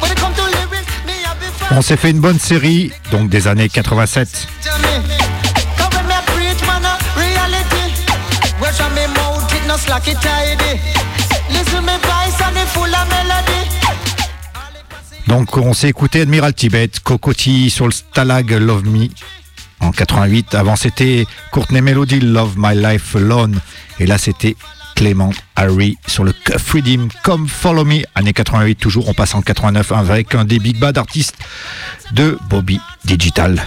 When it come to lyrics, me have On s'est fait une bonne série, donc des années 87. Donc on s'est écouté Admiral Tibet, Cocotti sur le Stalag Love Me en 88. Avant c'était Courtney Melody Love My Life Alone. Et là c'était Clément Harry sur le Cuff Redeem Come Follow Me. Année 88 toujours, on passe en 89 avec un des big bad artistes de Bobby Digital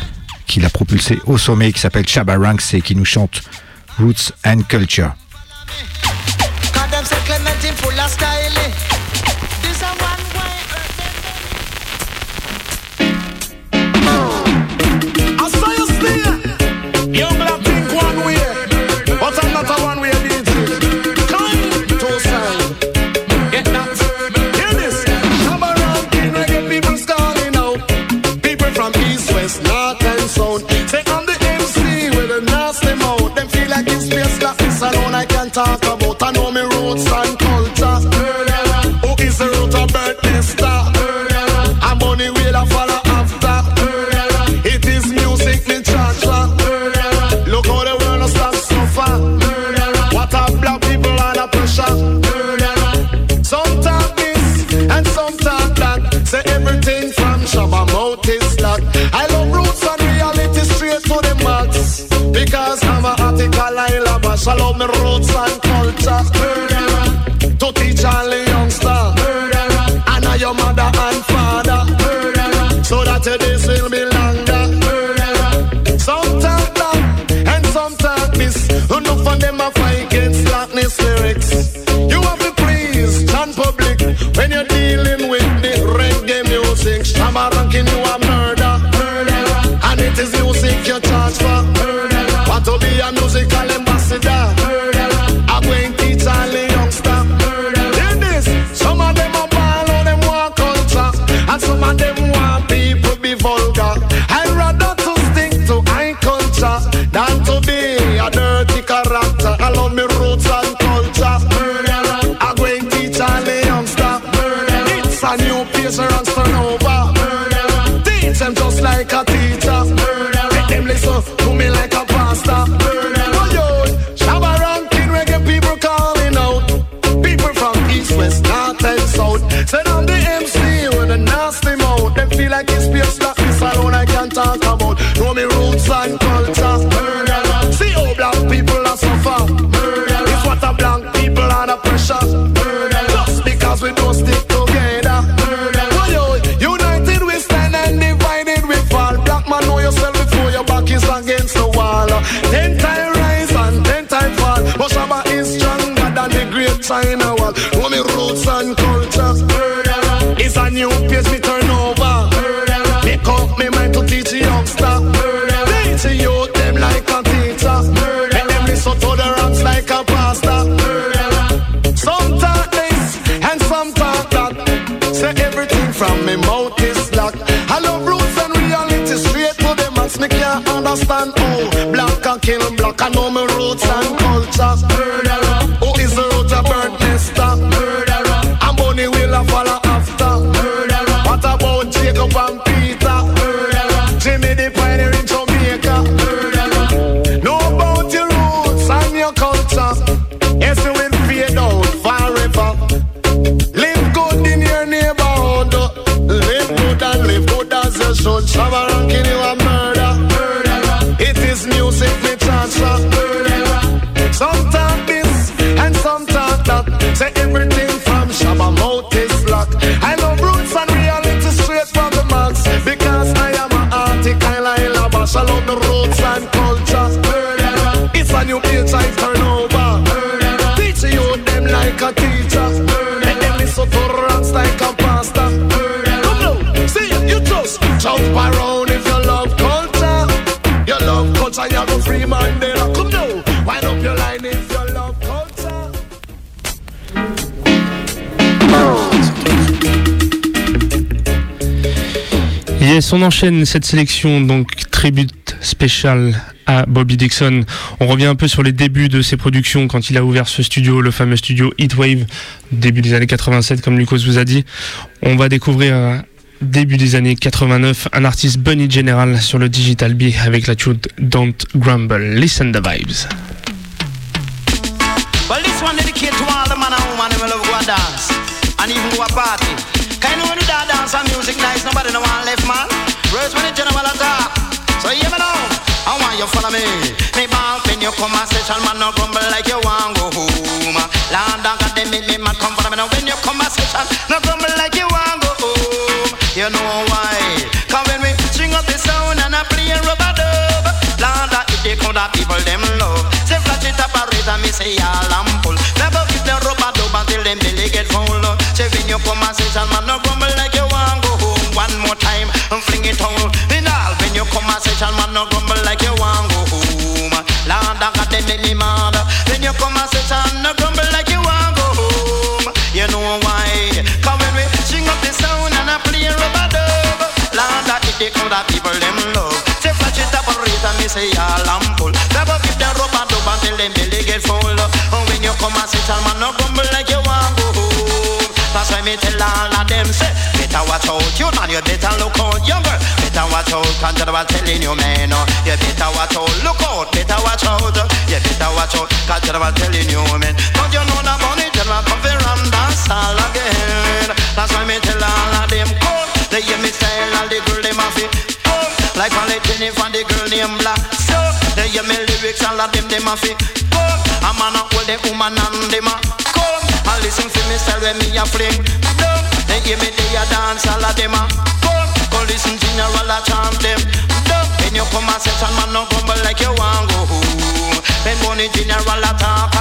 qui l'a propulsé au sommet qui s'appelle Shabba Ranks et qui nous chante Roots and Culture. Cause full of style. Eh? This a one way I saw you think one way, but I'm not a one way. Come to sign. Get that. Hear this. Reggae people out. People from east, west, north and south. Talk about. I know me roots and Love. I me roots and culture. Murderer. To teach all the youngster. And I your mother and father. Murderer. So that your days will be longer. Some talk that and some talk this. Enough of them a fight against slackness lyrics. You have to please stand public when you're dealing with the reggae music. Shabba ranking you a murder. Murderer. And it is music you charge for. Murderer. Want to be a musical I'm going to teach all the this. Some of them them culture. And some of them want people be vulgar. I'd rather to stick to high culture than to be a dirty character. I love roots and culture. I'm going to teach all the. It's a new and. Teach them just like a teacher. A wall. Know me roots and culture. It's a new page me turn over. Make up me mind to teach the youngster. Teach the youth them like a teacher. Make them listen to the rocks like a pastor. Some talk this and some talk that. Say everything from me mouth is locked. I love roots and reality straight to the max. Me can't understand how black can kill black. I know me roots and You like a. Yes, on enchaîne cette sélection, donc tribute spécial Bobby Dixon. On revient un peu sur les débuts de ses productions quand il a ouvert ce studio, le fameux studio Heatwave, début des années 87, comme Lucas vous a dit. On va découvrir euh, début des années 89 un artiste Bunny General sur le Digital B avec la tune Don't Grumble. Listen the vibes. I want you follow me. Me ball when you come and session, man, no grumble like you want go home. Land down, God, they make me mad come for me. Now when you come and session, no grumble like you want go home. You know why? Cause when we string up the sound and I play a rubber dub, Land down, if they come that people them love. Say flash it up a rate and me say all I'm full. Never give them rubber dub until them belly get full. Say when you come and session, man, no grumble say all I'm full. Never give them rubber dub until them belly get full. And when you come and man, no grumble like you want go home. That's why me tell all of them say, better watch out, you man, you better look out, younger. Better watch out, consider what telling you, man. oh. You better watch out, look out, better watch out. You better watch out, consider what telling you, man. Don't you know that money tell me come and dance all again. That's why me tell all of them, come. They hear me style, like all the girl named Black. So, they hear me lyrics, all of them them have it. Come, a man a hold the woman and them a come. And listen to me style when me a fling. Come, they hear me they a dance, all of them a come. Come listen general a chant them. Come, when you come a session, man no grumble like you want go home. When Bunny General a talk,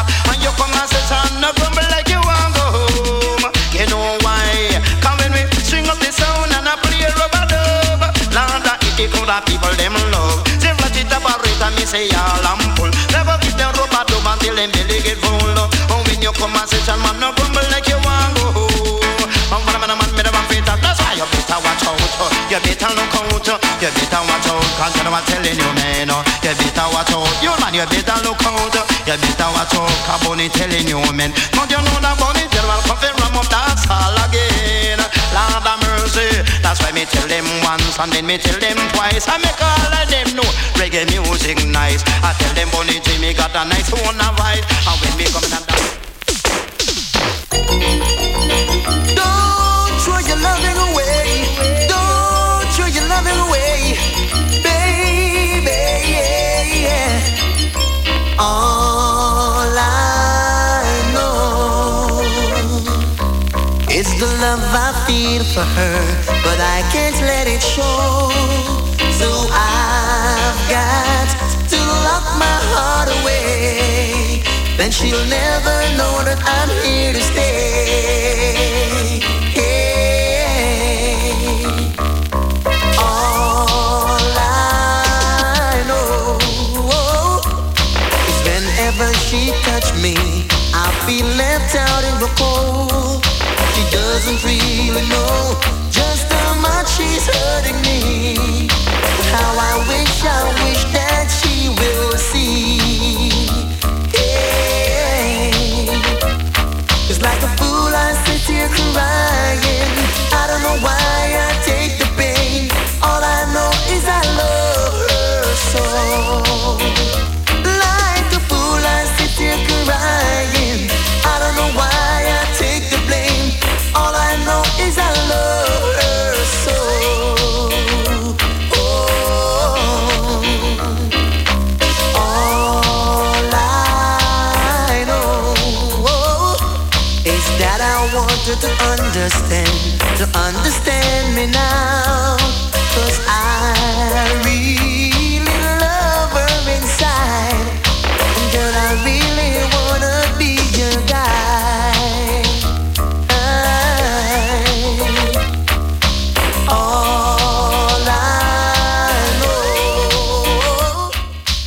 And come and session, man, no grumble like you want go home. And when I'm a man, me the man fit. That's why you better watch out. You better look out. You better watch out. Cause I'm telling you, man. You better watch out. You man, you better look out. You better watch out. Cause Bunny telling you, man. Don't you know that Bunny General come fi ram up that all again. Lord have mercy. That's why me tell them once and then me tell them twice. I make all of them know reggae music nice. I tell them Bunny Jimmy got a nice one a for her, but I can't let it show. So I've got to lock my heart away. then she'll never know that I'm here to stay. All I know is whenever she touch me, I feel left out in the cold. Doesn't really know just how much she's hurting me. How I wish, I wish that she will see. Hey. It's like a fool, I sit here crying. I don't know why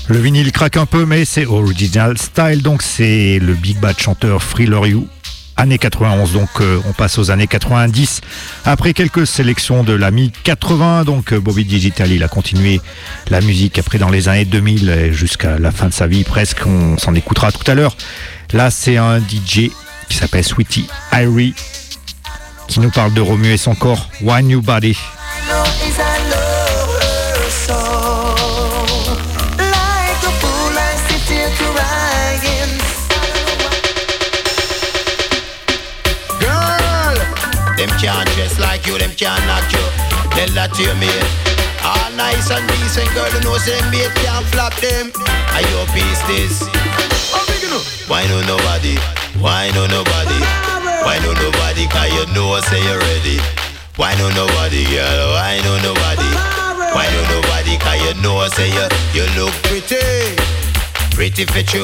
Le vinyle craque un peu, mais c'est original style, donc c'est le big bad chanteur Thriller You. Années 91, donc euh, on passe aux années 90. Après quelques sélections de la mi-80, donc euh, Bobby Digital, il a continué la musique après dans les années 2000 et jusqu'à la fin de sa vie presque. On s'en écoutera tout à l'heure. Là, c'est un DJ qui s'appelle Sweetie Irie qui nous parle de remuer son corps. One New Body. Can't knock you. Tell that to your mate. All nice and decent, girl, you know, say mate can't flop them. Are your piece this? Why no nobody? Why no nobody? Why no nobody? Cause you know, say you're ready. Why no nobody, girl? Why no nobody? Why no nobody? Cause you know, say you, you look pretty. Pretty for you.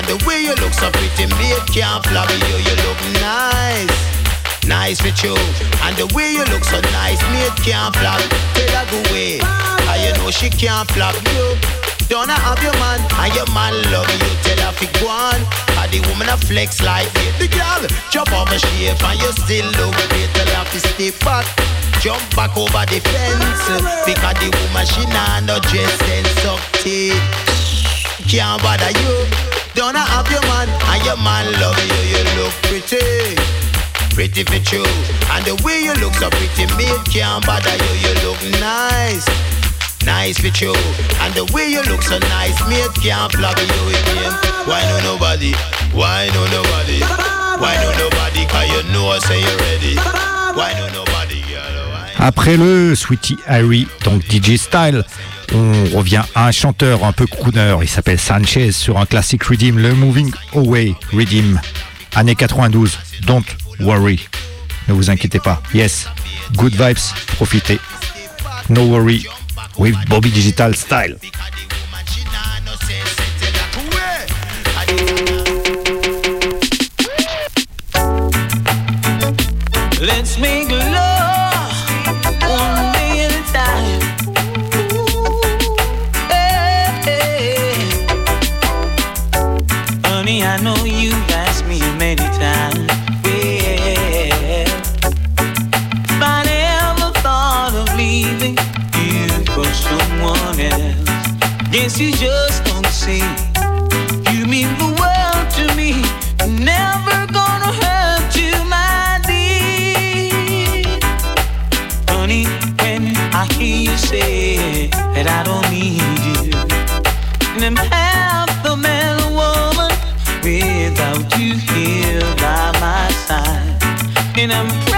And the way you look so pretty, mate can't flop you. You look nice. Nice with you. And the way you look so nice, mate can't flop. Tell her go away. And ah, you know she can't flop you. Don't have your man, and your man love you. Tell her fi go on. And the woman a flex like it. The girl jump over shape and you still look great. Tell her fi stay back. Jump back over the fence. Because the woman she nah no dress sense suck teeth can't bother you. Don't have your man, and your man love you. You look pretty, pretty for you. And the way you look so pretty, me can't bother you. You look nice, nice for you. And the way you look so nice, me can't flog you again. Why no nobody? Why no nobody? Why no nobody? Cause you know I say you're ready. Why no nobody? Après le Sweetie Harry, donc DJ Style, on revient à un chanteur un peu crooner. Il s'appelle Sanchez sur un classique Redeem, le Moving Away Redeem, année 92. Don't worry, ne vous inquiétez pas. Yes, good vibes, profitez. No worry, with Bobby Digital Style. You just don't see. You mean the world to me. Never gonna hurt you, my dear. Honey, when I hear you say that I don't need you, and I'm half man woman without you here by my side, and I'm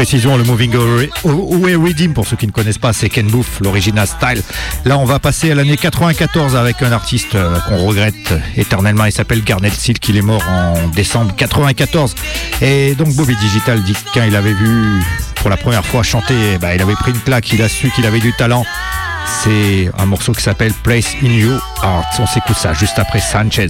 précision, le Moving Away Redeem, pour ceux qui ne connaissent pas, c'est Ken Booth, l'original style. Là, on va passer à l'année 94 avec un artiste euh, qu'on regrette éternellement. Il s'appelle Garnet Silk. Il est mort en décembre 94. Et donc, Bobby Digital dit quand il avait vu pour la première fois chanter, eh ben, il avait pris une plaque. Il a su qu'il avait du talent. C'est un morceau qui s'appelle Place in You. Heart. On s'écoute ça juste après Sanchez.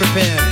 prepared.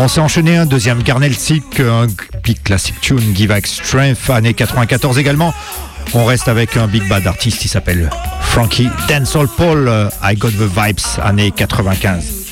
On s'est enchaîné un deuxième Garnelsic, un big classic tune, Give Back Strength, année 94 également. On reste avec un big bad artiste qui s'appelle Frankie Dancehall Paul, euh, I Got the Vibes, année 95.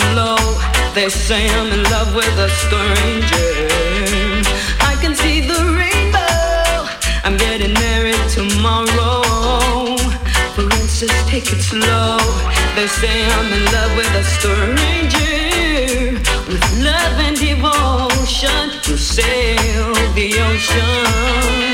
Slow. They say I'm in love with a stranger. I can see the rainbow. I'm getting married tomorrow. For instance, take it slow. They say I'm in love with a stranger. With love and devotion, to sail the ocean.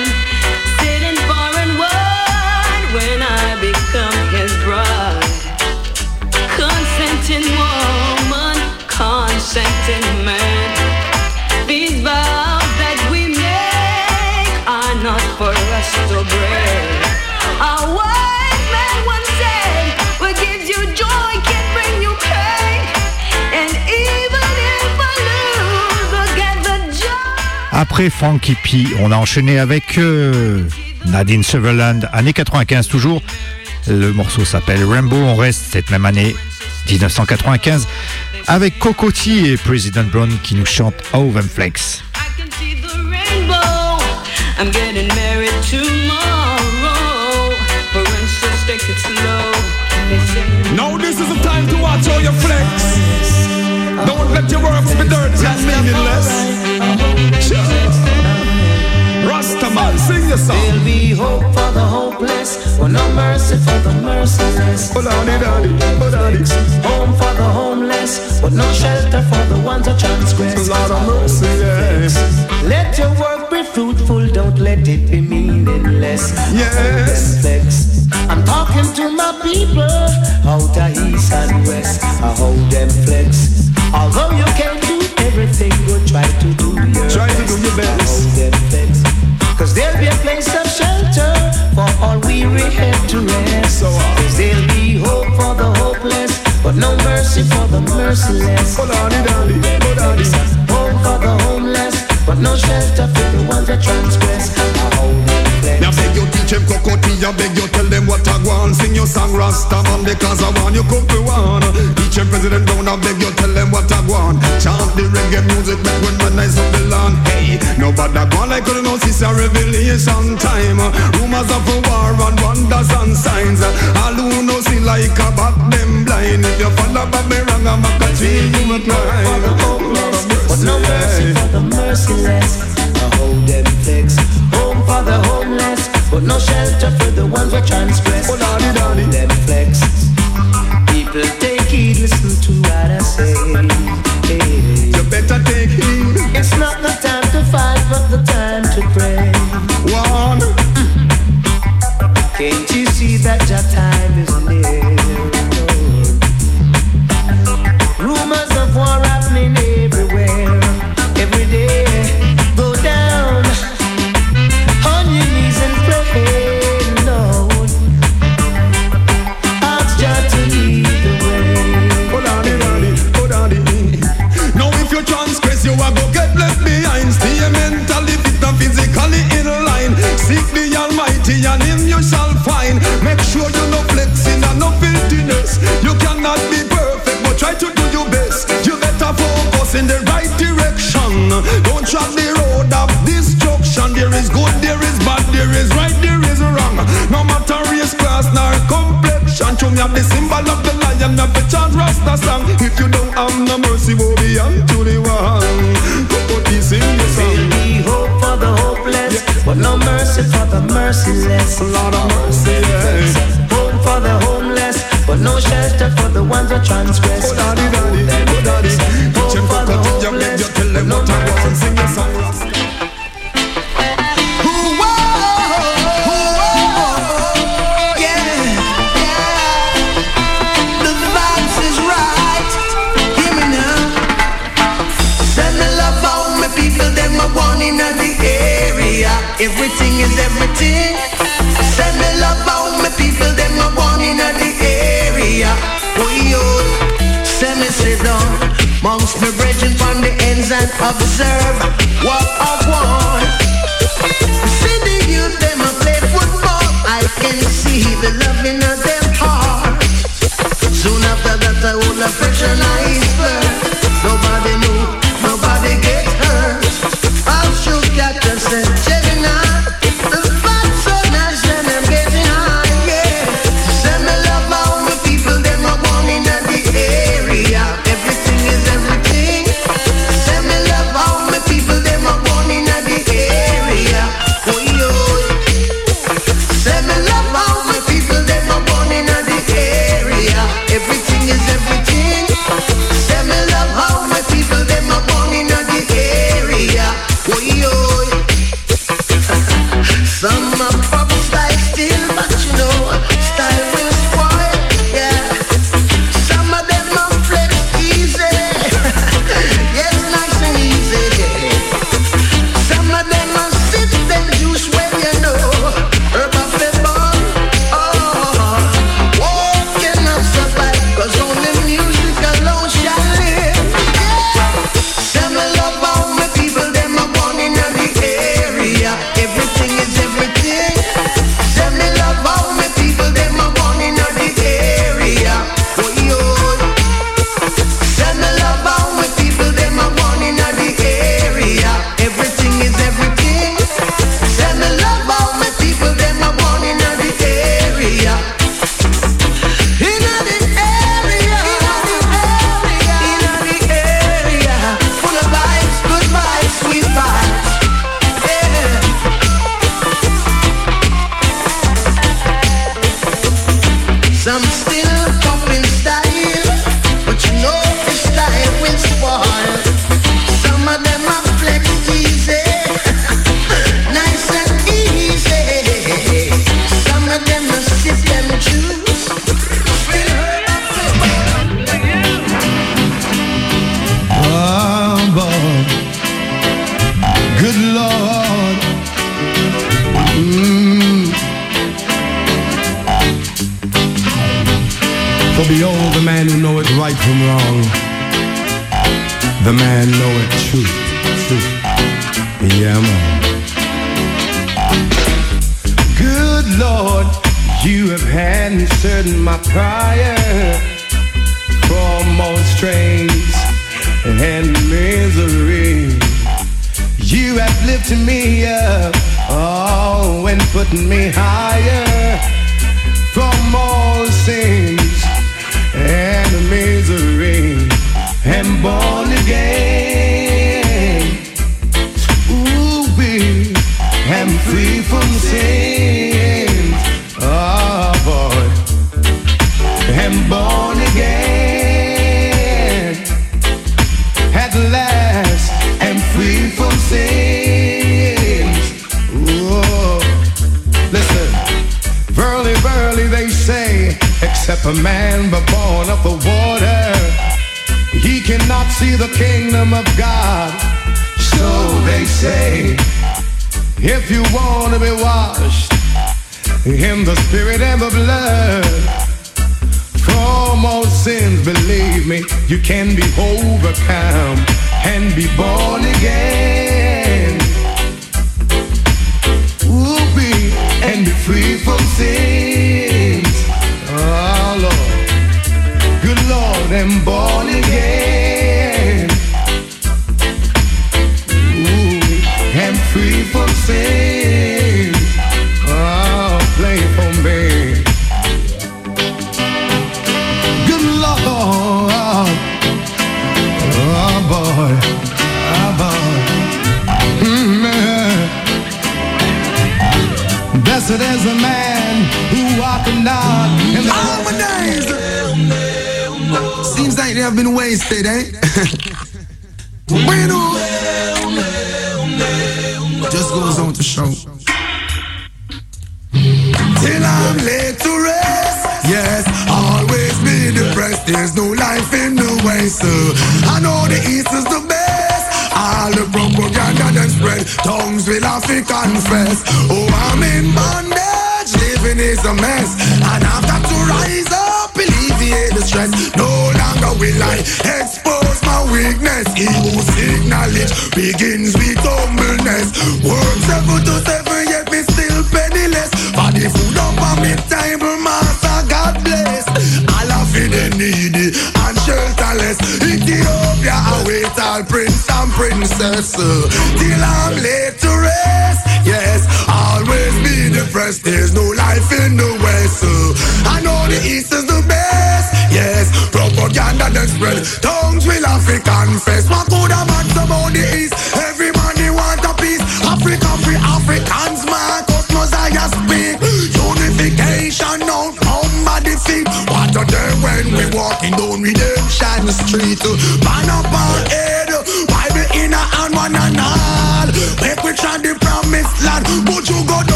Man. These vows that we make are not for us to break. Après Frankie P, on a enchaîné avec euh, Nadine Sutherland, année 95 toujours. Le morceau s'appelle Rainbow. On reste cette même année, 1995, avec Cocotti et President Brown qui nous chantent Over Flex. rainbow. I'm getting married tomorrow. For instance, take it slow. They say- Now this is the time to watch how you flex. Don't let your works be dirty and meaningless. Rastaman, sing your song. There'll be hope for the hopeless, but no mercy for the merciless. Hold on, daddy, hold on. Home for the homeless, but no shelter for the ones who transgress. Lord of mercy, yes. Let your work be fruitful, don't let it be meaningless. Yes. I'm talking to my people out of east and west. I hold them flex. Although you can't do everything, go try to do your Try to best. do your best. I hold them flex. Cause there'll be a place of shelter for all weary head to rest. Cause there'll be hope for the hopeless, but no mercy for the merciless. Hold on, hold on. Home for the homeless, but no shelter for the ones that transgress. Now beg you teach them Cocoa Tea, I beg you tell them what I want. Sing your song Rastaman because I want you come to one. Teach them President Brown, I beg you tell them what I want. Chant the reggae music back when man is up the land. Hey, nobody go like you know, it's a revelation time. Rumors of a war and wonders and signs. All who know see like a bat them blind. If you follow back me wrong, I'm a continue to climb. But no mercy for the merciless. I hold them flex. Home for the homeless, but no shelter for the ones that transgress. Oh, daddy, daddy. them flex. People take heed, listen to what I say. Hey. You better take heed. It's not the time to fight, but the time to pray. One. Can't you see that your time is near? Rumors of war have the symbol of the lion, have the chant Rasta song. If you don't have no mercy, we'll be on to the one. Go put this in your song. There'll hope for the hopeless, but no mercy for the merciless. A lot of mercy, yeah. Hope for the homeless, but no shelter for the ones who transgress. Oh, daddy, daddy, oh, daddy. and observe what I want. See the youth, them a play football. I can see the love in them heart. Soon after that, I will affection I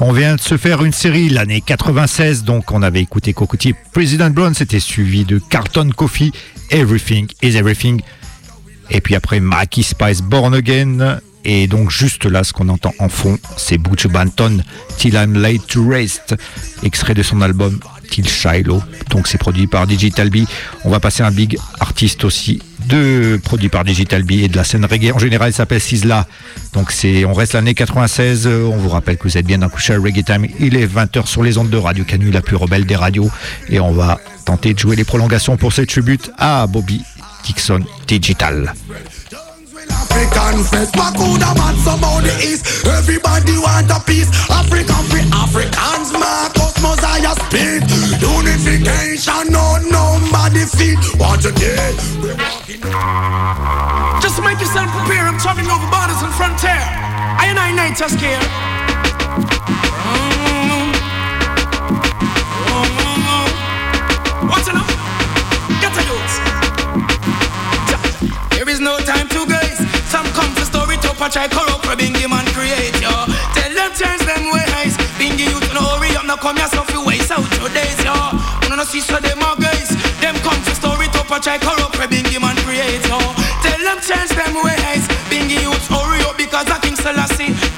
On vient de se faire une série l'année 96, donc on avait écouté Cocotier. President Brown, c'était suivi de Carlton Coffee, Everything is Everything, et puis après Mackie Spice Born Again, et donc juste là ce qu'on entend en fond, c'est Butch Banton, Till I'm Late to Rest, extrait de son album Till Shiloh, donc c'est produit par Digital B. On va passer un big artiste aussi, de produit par Digital B et de la scène reggae. En général, il s'appelle Sizzla. Donc c'est, on reste l'année 96. euh, On vous rappelle que vous êtes bien dans Crucial Reggae Time. Il est 20h sur les ondes de Radio Canu, la plus rebelle des radios. Et on va tenter de jouer les prolongations pour cette tribute à Bobby Dixon Digital. African fest. What could a man about the east? Everybody want a piece. African free Africans, Marcus Mosiah speak. Unification, no number defeat. What a. We're walking. Just make yourself prepare, I'm talking over borders and frontier. I and I night just care. No time to gaze. Some come to story to patch I corrupt for bingy man create yo. Tell them change them ways. Bingy youth no hurry up, no come so few ways out your days yo. No no see so them are guys. Them come to story to patch I corrupt for bingy man create yo. Tell them change them ways. Bingy youth hurry up because I King Selassie.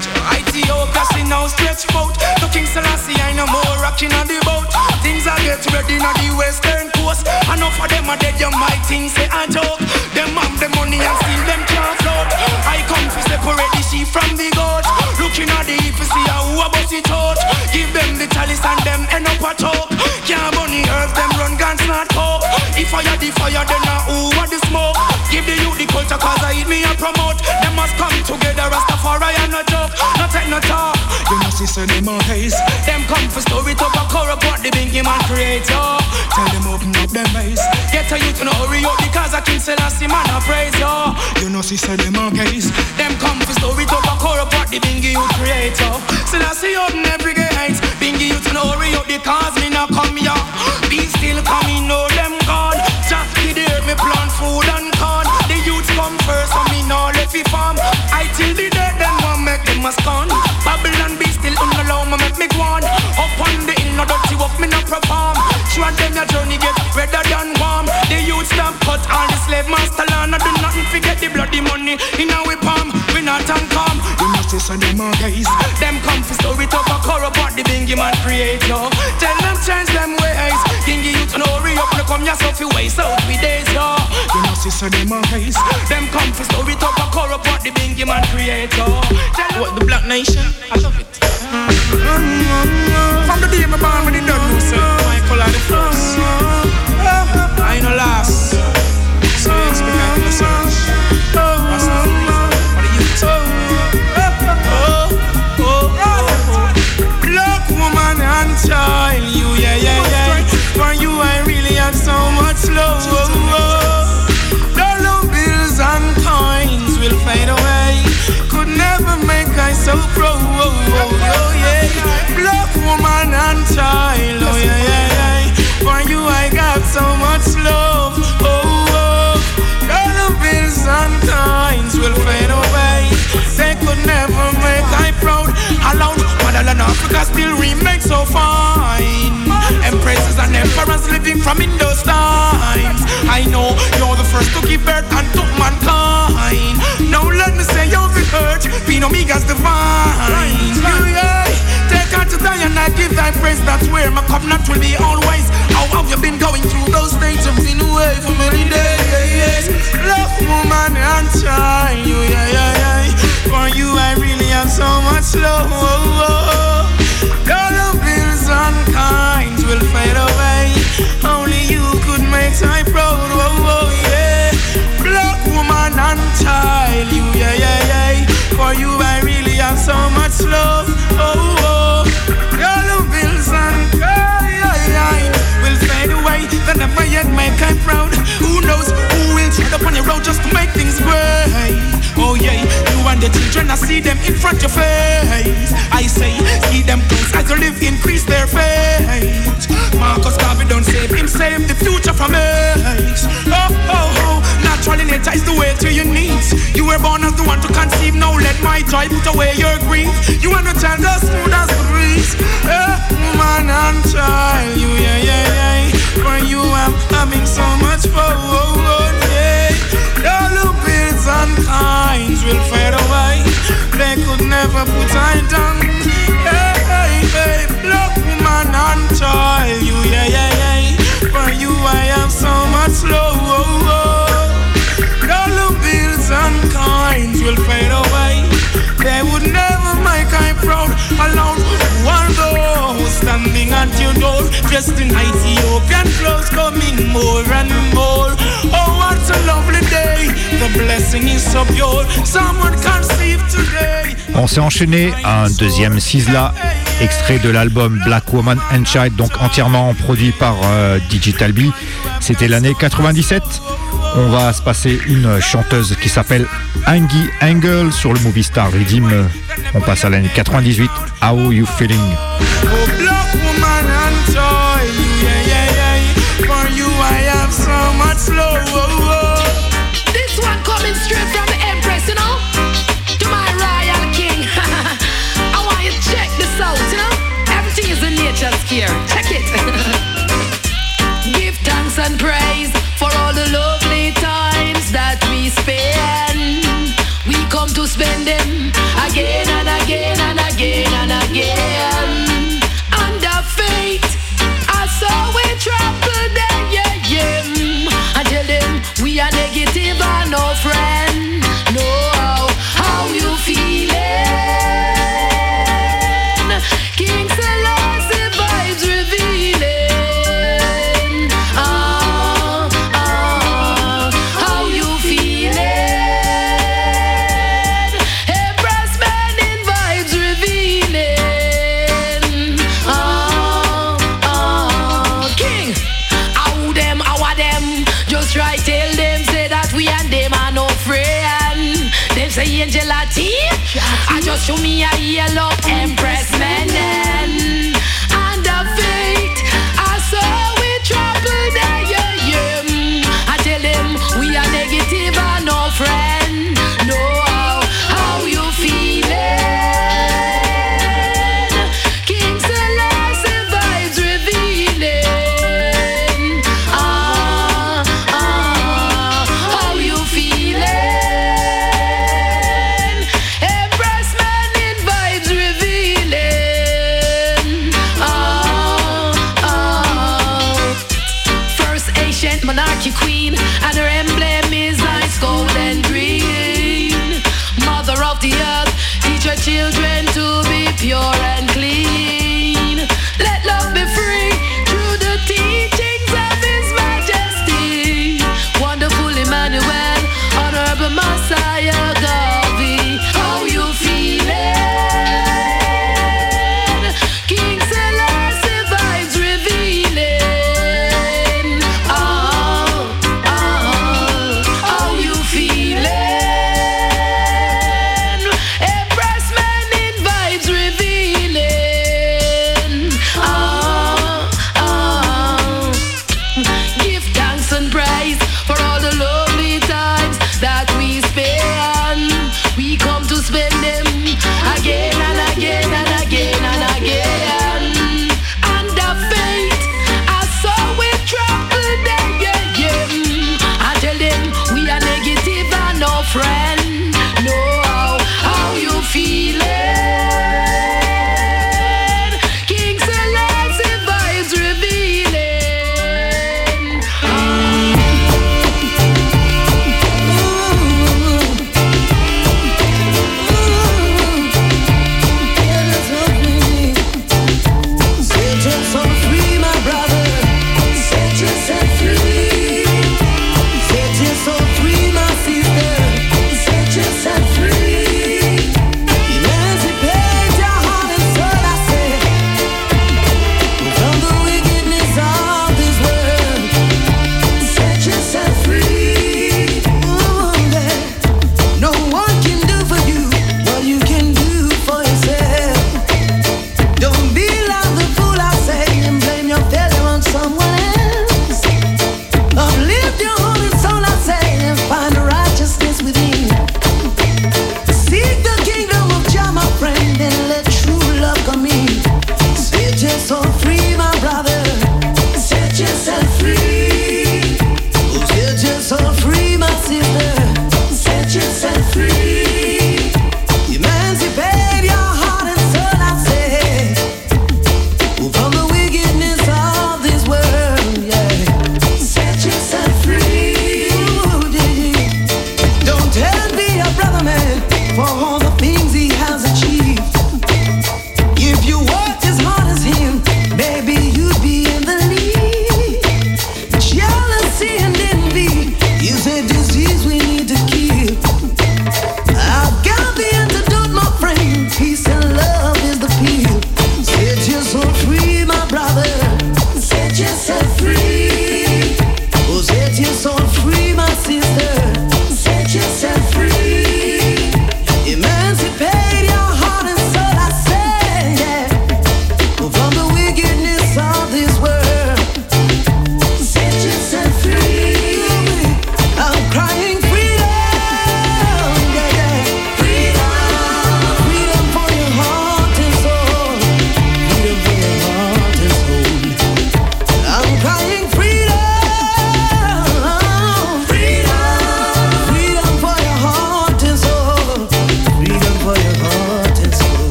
Now stretch out. To King Selassie I no more rocking on the boat. Things are get ready on the western coast. Enough of them are dead, you might think say a joke. Them have the money and still them can't float. I come to separate the sheep from the goat. Looking at the if you see how who a bust it out. Give them the chalice and them end up a talk. Can't bunny herbs, them run guns not coke. If I the fire, then I who want the smoke. Give the youth the culture cause I eat me and promote. Them must come together, Rastafari and no joke. No take no talk. See so them a haze. Them come for story to back or report the bingy man creator. Tell them open up them eyes. Get a youth to no hurry up because I can Selassie man I praise you. You know she said them a gays. Them come for story to a core apart the bingy you create yo. Selassie open every gate. Bingy you to know hurry up the cause me not come here. Be still coming, know them gone. Jackie there me plant food and corn. The youths come first and me no left it farm. I till the them a scorn. Babylon be still unallow me make me go on. Up on the hill no dirty work me no perform. Sure them your journey get redder than warm. The youth stop cut all the slave master land. I do nothing forget the bloody money in our palm. We not and calm. You must say so them are guys. Them come for story talk a corrupt the bingy man create yo. Tell them change them ways. Bingy youth no hurry up no come you waste out with days yo. You must say so them are guys. Them come for story talk a corrupt the bingy man create yo. What the black nation? I love it. From the day my born when it done you say Michael are the first I ain't no last So you expect I to search What's up? For the youth Oh, oh, oh Black woman and child much love Dollar bills and coins will fade away. Could never make I so proud. Oh, yeah. Black woman and child Oh, yeah, yeah, yeah For you I got so much love? Oh, oh. Dollar bills and coins will fade away. They could never make I proud. Alone, motherland Africa still remain so fine. Empresses and emperors living from in those times I know you're the first to give birth and took mankind. Now let me say you're the urge Being Omega's divine. Yeah, Take her to Zion I give thy praise That's where my covenant will be always. How have you been going through those stages I've been away for many days. Love woman and child you, yeah, yeah, yeah. For you I really have so much love Dollar bills and kinds will fade away. Only you could make I proud. Oh, oh, yeah. Black woman and child you, yeah, yeah, yeah. For you I really have so much love oh, oh. Dollar bills and kinds will fade away. They never yet make I proud. Who knows who will tread upon your road just to make things great Oh yeah, and the children, I see them in front your face. I say, see them close as you live, increase their faith. Marcus Garvey don't save him, save the future from us. Oh, oh, oh, naturally nature is the way to your needs. You were born as the one to conceive, now let my joy put away your grief. You are the child as smooth as the breeze. Eh, woman and child, you, yeah, yeah, yeah. For you, I'm having so much fun, yeah. Dollar bills and coins will could never put I down. Hey, hey, hey, black woman and child, you, yeah, yeah, yeah. For you, I have so much love. Dollar bills and coins will fade away. They would never make I proud alone. One those standing at your door, dressed in Ethiopian clothes, coming more and more. Oh, what a lovely day! The blessing is so pure. Someone conceive today. On s'est enchaîné à un deuxième Sizzla, extrait de l'album Black Woman and Child, donc entièrement produit par euh, Digital B. C'était l'année 97. On va se passer une chanteuse qui s'appelle Angie Angle sur le Movie Star Redeem. On passe à l'année 98. How You Feeling? So much love. This one coming straight from the Empress, you know? To my royal king. I want you to check this out, you know? Everything is in nature's care. Check it. Give thanks and praise for all the lovely times that we spend. We come to spend them again show me a yellow Empress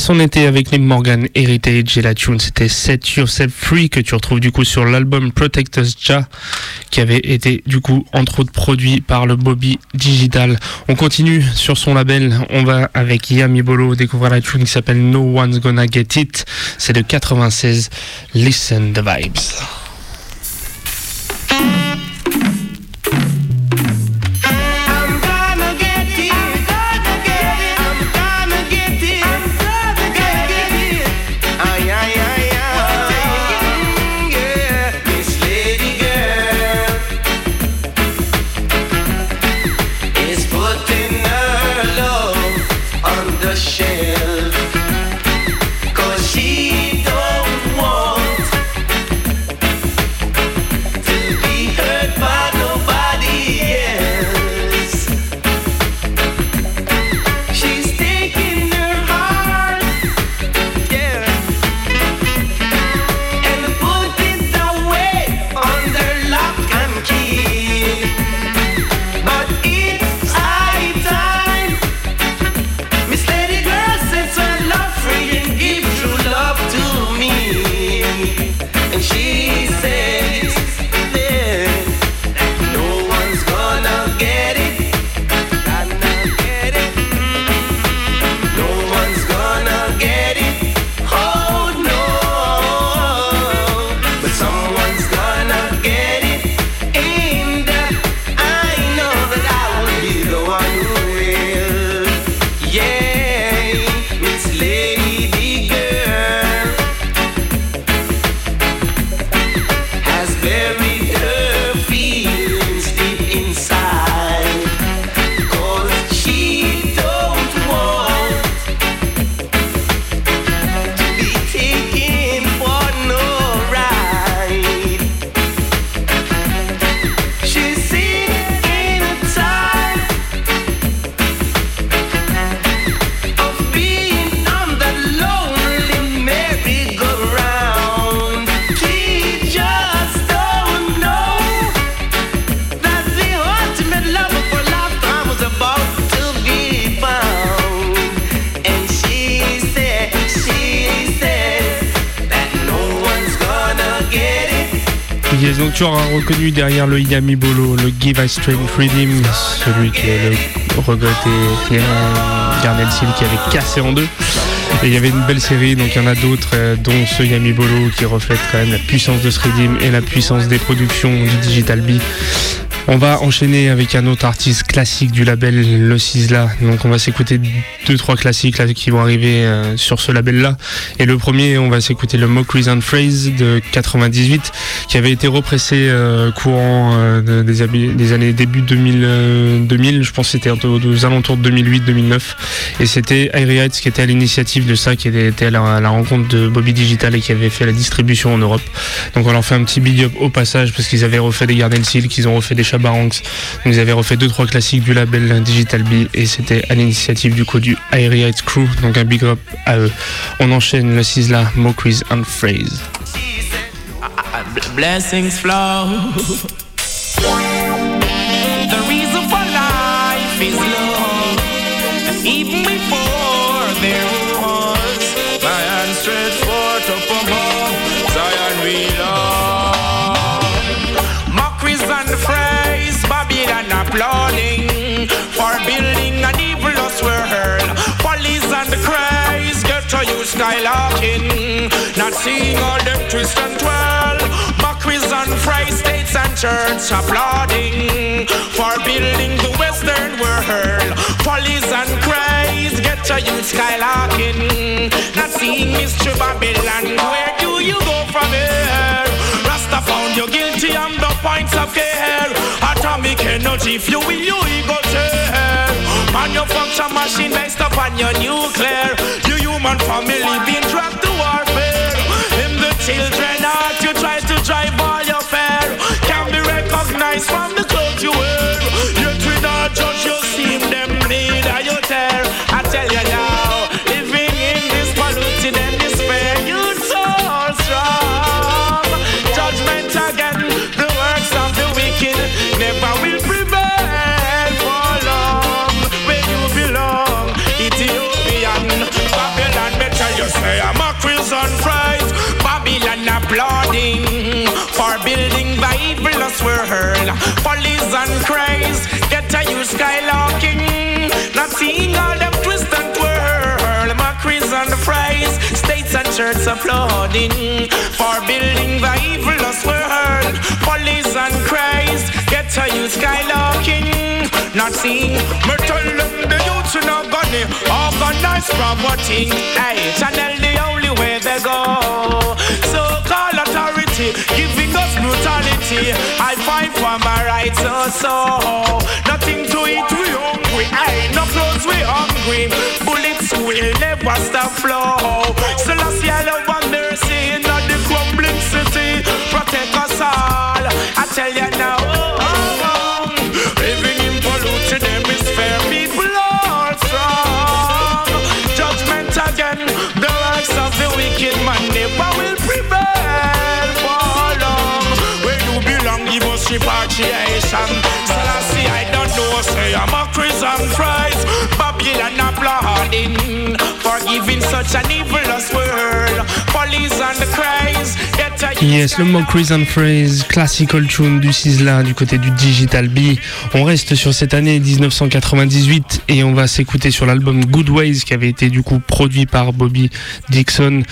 Yes, on était avec les Morgan Heritage et la tune c'était Set Yourself Free que tu retrouves du coup sur l'album Protect Us Ja qui avait été du coup entre autres produit par le Bobby Digital. On continue sur son label, on va avec Yami Bolo découvrir la tune qui s'appelle No One's Gonna Get It. C'est de 96. Listen the vibes. Derrière le Yami Bolo, le Give I Strength Freedom, celui qui est le regretté Garnel Seal qui avait cassé en deux. Et il y avait une belle série, donc il y en a d'autres, euh, dont ce Yami Bolo qui reflète quand même la puissance de ce Redeem et la puissance des productions du Digital B. On va enchaîner avec un autre artiste classique du label Le Cisla. Donc on va s'écouter deux trois classiques qui vont arriver euh, sur ce label là. Et le premier, on va s'écouter le Mockeries and Phrase de 98 qui avait été repressé euh, courant euh, de- des, des années début 2000, euh, 2000 je pense c'était aux, alentours de 2008-2009 et c'était Airy Heights qui était à l'initiative de ça qui était à la, rencontre de Bobby Digital et qui avait fait la distribution en Europe. Donc on leur fait un petit big up au passage parce qu'ils avaient refait des Garden Seal qu'ils ont refait des Chabarangs donc ils avaient refait deux trois classiques du label Digital B et c'était à l'initiative du coup du Airy Heights Crew. Donc un big up à eux. On enchaîne le Sizzla Mockeries and Phrase blessings flow. The reason for life is love. And even before there was, my hand stretched forth up above, Zion we love. Mockeries and phrase, Babylon applauding for building an evilous world. Follies and craze, get to you skylarking, not seeing all them twist and twirl. And phrase, states and church applauding for building the western world. Follies and cries get to you skylarking, not seeing mystery Babylon. Where do you go from here? Rasta found you guilty on the points of care. Atomic energy, fuel your ego share. Manufacture machine based upon your nuclear. Your human family being dragged to warfare. Children heart, you try to drive all your fear. Can be recognized from the world. Police and cries get to you skylarking. Not seeing all them twist and twirl. Mockeries and fries, states and churches applauding for building the evilest world. Police and cries get to you skylarking. Not seeing me tell them the youths in a gunny organized property. Hey, channel the only way they go. I fight for my rights also. Nothing to eat, we hungry. Aye, no clothes, we hungry. Bullets will never stop flow. So last year, love and mercy in the crumbling city. Protect us all. I tell you now. Oh. Repatriation. Selassie, I don't know, say I'm a Christian Christ. Babylon applauding for giving such an evilous world. Police and the a Yes, le Mockeries and Phrase, classical tune du Sizzla du côté du Digital B. On reste sur cette année 1998 et on va s'écouter sur l'album Good Ways qui avait été du coup produit par Bobby Dixon.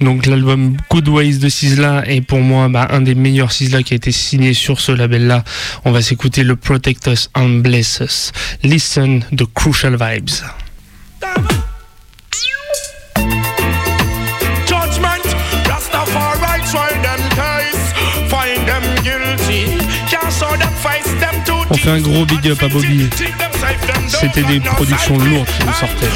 Donc l'album Good Ways de Sizzla est pour moi bah, un des meilleurs Sizzla qui a été signé sur ce label-là. On va s'écouter le Protect Us and Bless Us. Listen the Crucial Vibes. On fait un gros big up à Bobby. C'était des productions lourdes qui nous sortaient.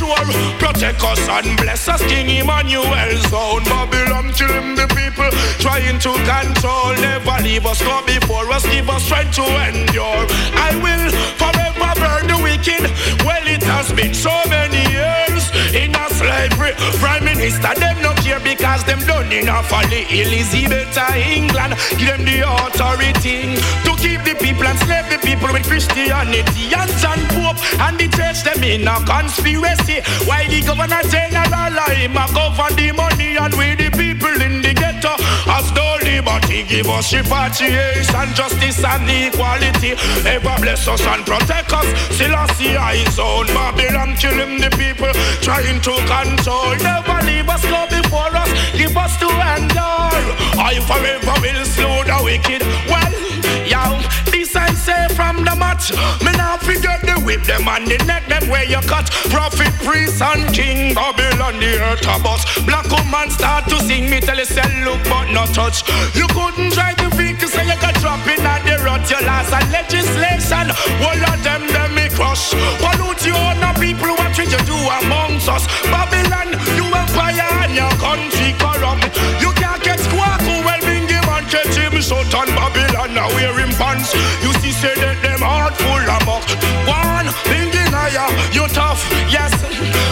Sure, protect us and bless us, King Emmanuel's own. Babylon kill the people trying to control. Never leave us, go before us, give us strength to endure. I will forever burn the wicked. Well, it has been so many years slavery. Prime Minister, them no care because them done enough for the Elizabeth of England. Give them the authority to keep the people and slave the people with Christianity and John Pope and the church them in a conspiracy. Why the governor general him a govern the money and we the people in the ghetto as though liberty give us repatriation, justice and equality. Ever bless us and protect us. Selassie eyes on Babylon killing the people, trying to control. Never leave us, go before us, give us to endure. I forever will slow the wicked. Well, yo, I say from the match. Me now forget the whip them and the neck them where you cut. Prophet, priest and king, Babylon the earth bus. Black woman start to sing me tell you say look but not touch. You couldn't drive the vehicle so you got drop in at the rut. Your last and legislation. All of them them me crush. Pollute you on the people what you do amongst us? Babylon, you empire and your country corrupt. You can't get squawk who well bring him catch him shut on Babylon now wearing pants. That them heart full of muck. One thinking higher, you tough, yes.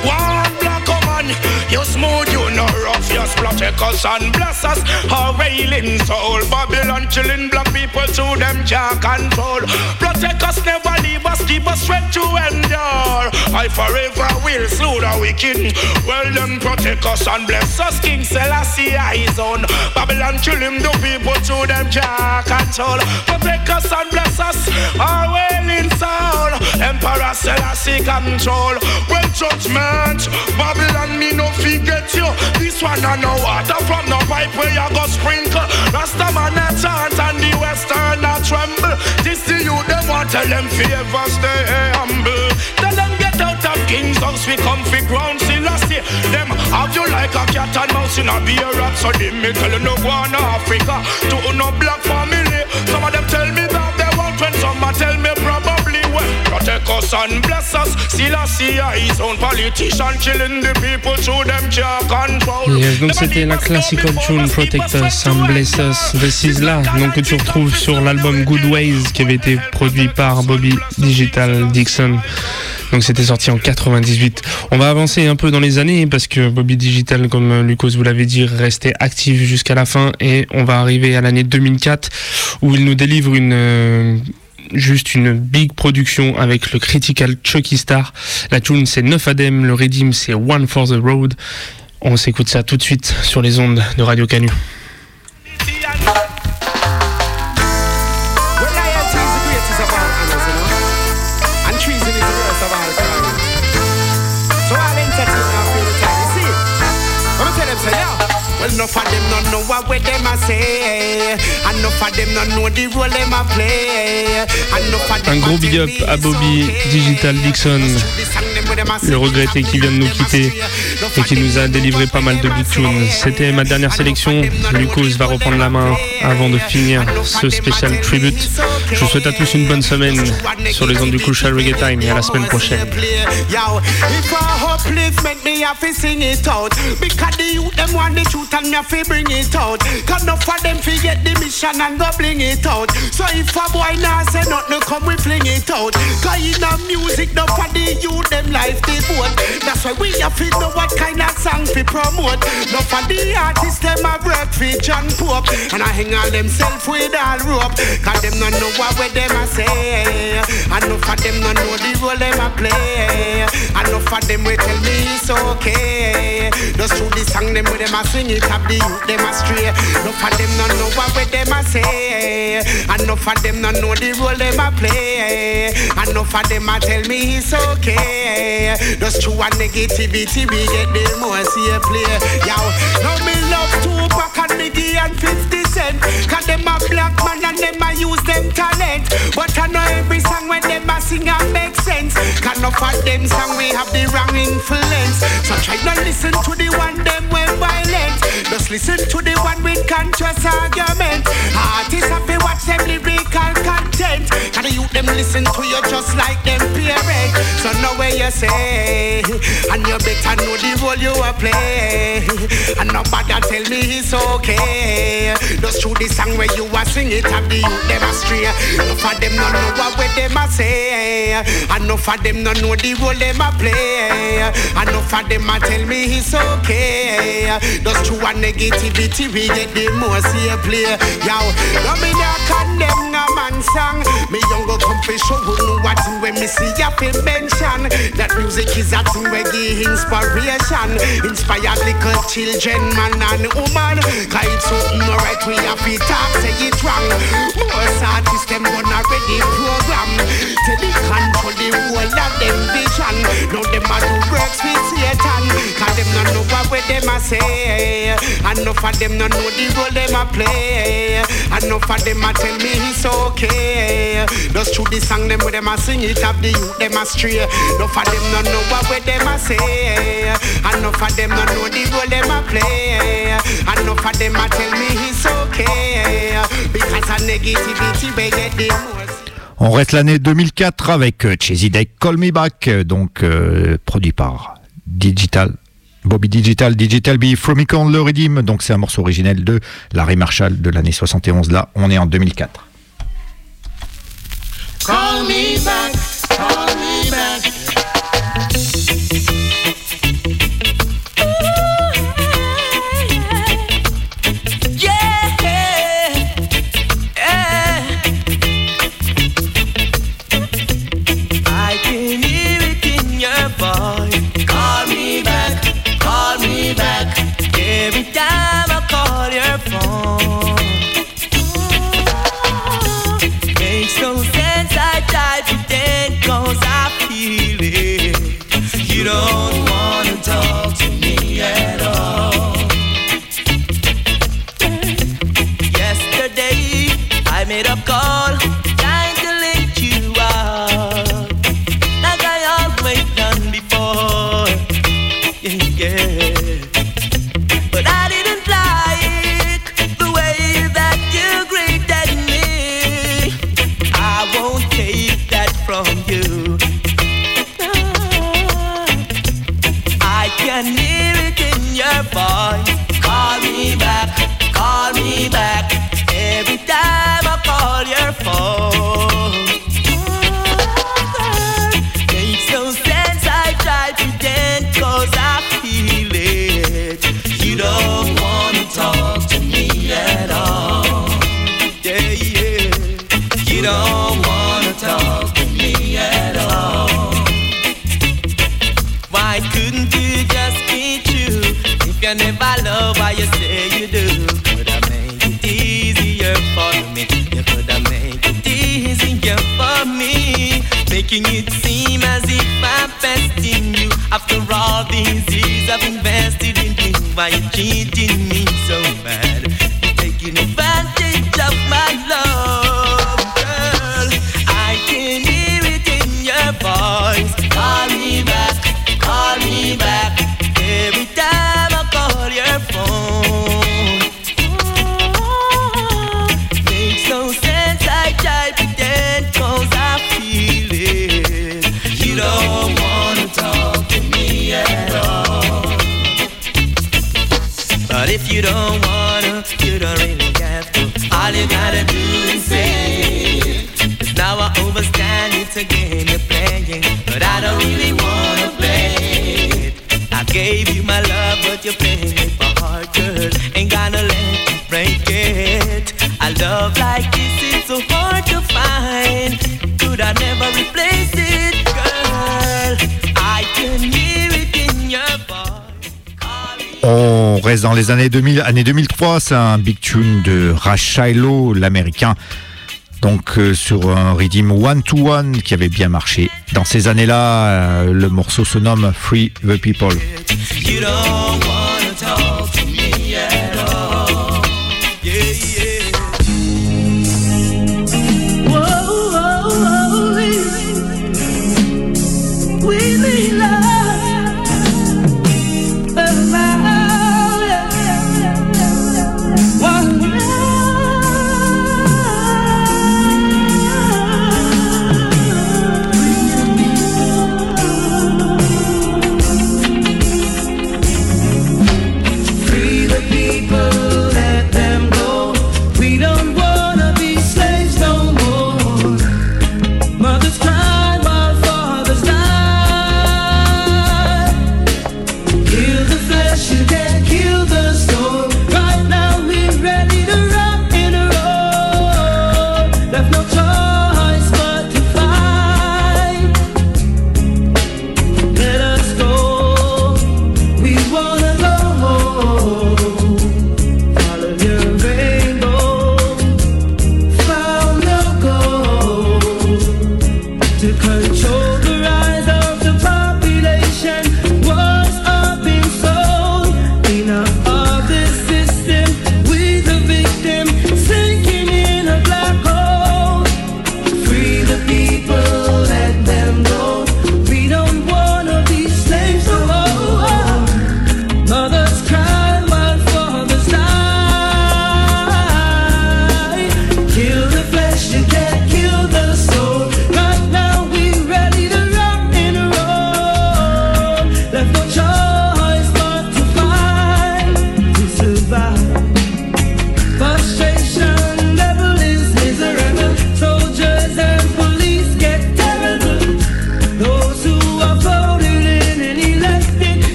One black woman, you smooth, you no rough, yes. Protect us and bless us. Our wailing soul, Babylon chilling black people to them can't control. Protect us, never leave us, keep us strength to endure. I forever will slew the wicked. Well, them protect us and bless us, King Selassie eyes on. Babylon killing the people to them can't control. Protect us and bless us, our wailing soul. Emperor Selassie control. Well, judgment, Babylon me no forget you. This one I know water from no pipe where you go sprinkle. Rasta man a chant and the western a tremble. This the you them want tell them favor stay humble. Tell them get out of king's house we come fi ground Selassie. Them have you like a cat and mouse in a beer rat. So them me tell you no go on Africa to no black family. Some of them tell me that they want when some a tell me. Protect focus and bless us. Own politician killing the people through them control. Yes, donc c'était la classical tune Protect Us and Bless Us de Sizzla, donc que tu retrouves sur l'album Good Ways qui avait été produit par Bobby Digital Dixon. Donc c'était sorti en 98. On va avancer un peu dans les années parce que Bobby Digital, comme Lucas vous l'avez dit, restait actif jusqu'à la fin et on va arriver à l'année 2004 où il nous délivre une euh, juste une big production avec le critical Chucky Star. La tune c'est 9 Adem, le Redim c'est One for the Road. On s'écoute ça tout de suite sur les ondes de Radio Canu. Un gros big up à Bobby Digital Dixon, le regretté qui vient de nous quitter et qui nous a délivré pas mal de big tunes. C'était ma dernière sélection. Lucas va reprendre la main avant de finir ce spécial tribute. Je vous souhaite à tous une bonne semaine sur les ondes du Crucial Reggae Time et à la semaine prochaine. Yo, if I upliftment, me have to sing it out. Because the youth them want the truth and me have to bring it out. Cause enough of them forget the mission and go bling it out. So if a boy nah say nothing, come we fling it out. Cause in the music, enough of the youth them life devote. That's why we have to know what kind of song we promote. Enough of the artists them a work for John Pope. And I hang all themself with all rope. Cause them not know what way them a say. Enough of them not know the role them a play. Enough of them will tell me it's okay. Just through the song them with them a sing it up the youth them a stray. Enough of them not know what way them a say. Enough of them not know the role them a play. Enough of them a tell me it's okay. Just through a negativity we get the most see play. Yo, now me love Tupac and Biggie and 50 Cent. Cause them a black man and them a use them talent. But I know every song when them a sing a make sense. Cause enough of them song we have the wrong influence. So try not listen to the one them when violent. Just listen to the one with conscious argument. Artists have to watch them lyrical content. Cause the youth them listen to you just like them parents. So know where you say. And you better know the role you a play. And nobody tell me it's okay. Just through the song where you a sing it have the youth them astray. Enough of them no know what them a say. Enough of them no know the role them a play. Enough of them a tell me it's okay. Just through a negativity we get the most here play. Yo, no me not condemn song. Me younger come fi show know what thing when me see ya fi mention. That music is a thing where give inspiration. Inspire little children, man and woman. Cause it's something alright we have to talk, say it wrong. Most artists them done already program. Till they control the whole of them vision. Now them a do works with Satan. Cause them not know what them a say. Enough of them not know the role them a play. Enough of them a tell me it's okay. Just through the song them with them a sing it up the youth them a stray. Enough of them not know what way them a say. Enough of them not know the role them a play. Enough of them a tell me it's okay. Because of negativity we get the most. On reste l'année 2004 avec euh, Chesy Deck Call Me Back, euh, donc euh, produit par Digital. Bobby Digital, Digital B, From Icon, le Redeem. Donc c'est un morceau originel de Larry Marshall de l'année 71. Là, on est en 2004. Call me back, freedom. don't wanna talk to me at all. Why couldn't you just be true? If you never love, why you say you do? Could I make it easier for me? You could I make it easier for me? Making it seem as if I'm besting you. After all these years I've invested in you, why you cheating me so bad? It's a game you're playing. But I don't really wanna play it. I gave you my love, but you're playing it for hard, girl. Ain't gonna let you break it. A love like this is so hard to find. Could I never replace it, girl? I can hear it in your voice. On reste dans les années 2000, année 2003, c'est un big tune de Rash Shiloh, l'américain. Donc euh, sur un rhythm one to one qui avait bien marché. Dans ces années-là, euh, le morceau se nomme Free the People.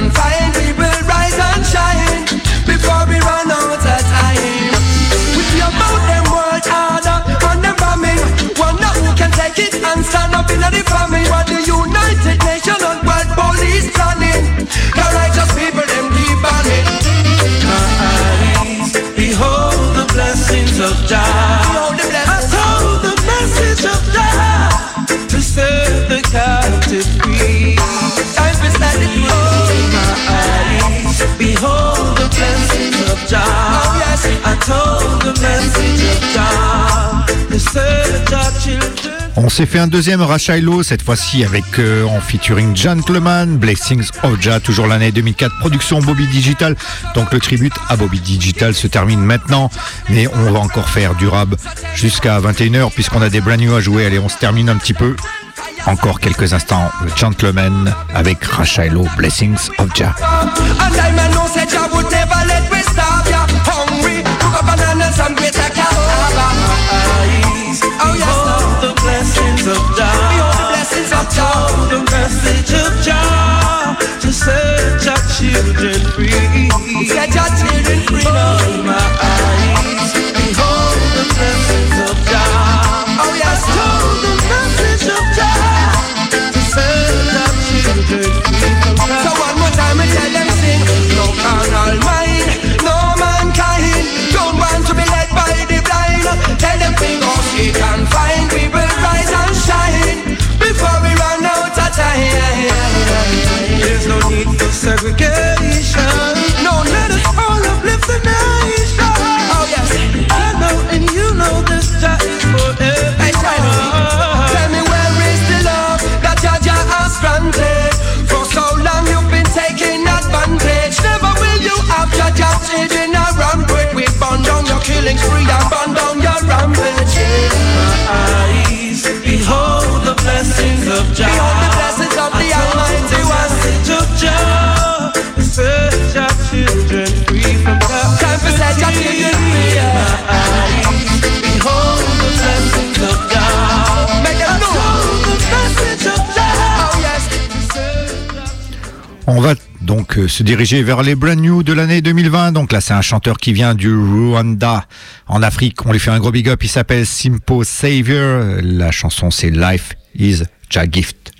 on fire. On s'est fait un deuxième Rachailo, cette fois-ci avec euh, en featuring Gentleman, Blessings of Jah, toujours l'année 2004, production Bobby Digital. Donc le tribute à Bobby Digital se termine maintenant, mais on va encore faire du rab jusqu'à 21h puisqu'on a des brand new à jouer. Allez, on se termine un petit peu. Encore quelques instants, le Gentleman avec Rachailo, Blessings of message of Jah To set your children free. Set your children free. Now my On va donc euh, se diriger vers les brand new de l'année 2020. Donc là, c'est un chanteur qui vient du Rwanda en Afrique. On lui fait un gros big up. Il s'appelle Simpo Savior. La chanson, c'est Life is Ja Gift.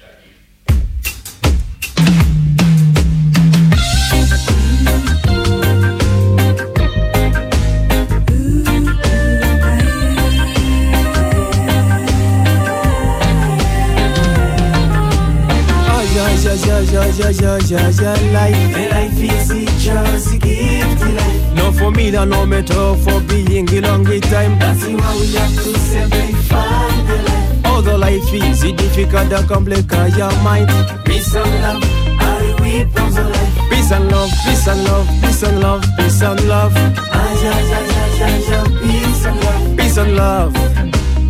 Yeah, yeah, yeah, life. The life is a just gift, life. No for me, no matter for being a long time. That's why we have to simplify the life. Although life is difficult and complex, your mind. Peace and love, are we from the life. Peace and love, peace and love, peace and love, peace and love. Ah, yeah, yeah, yeah, yeah, yeah, peace and love. Peace and love,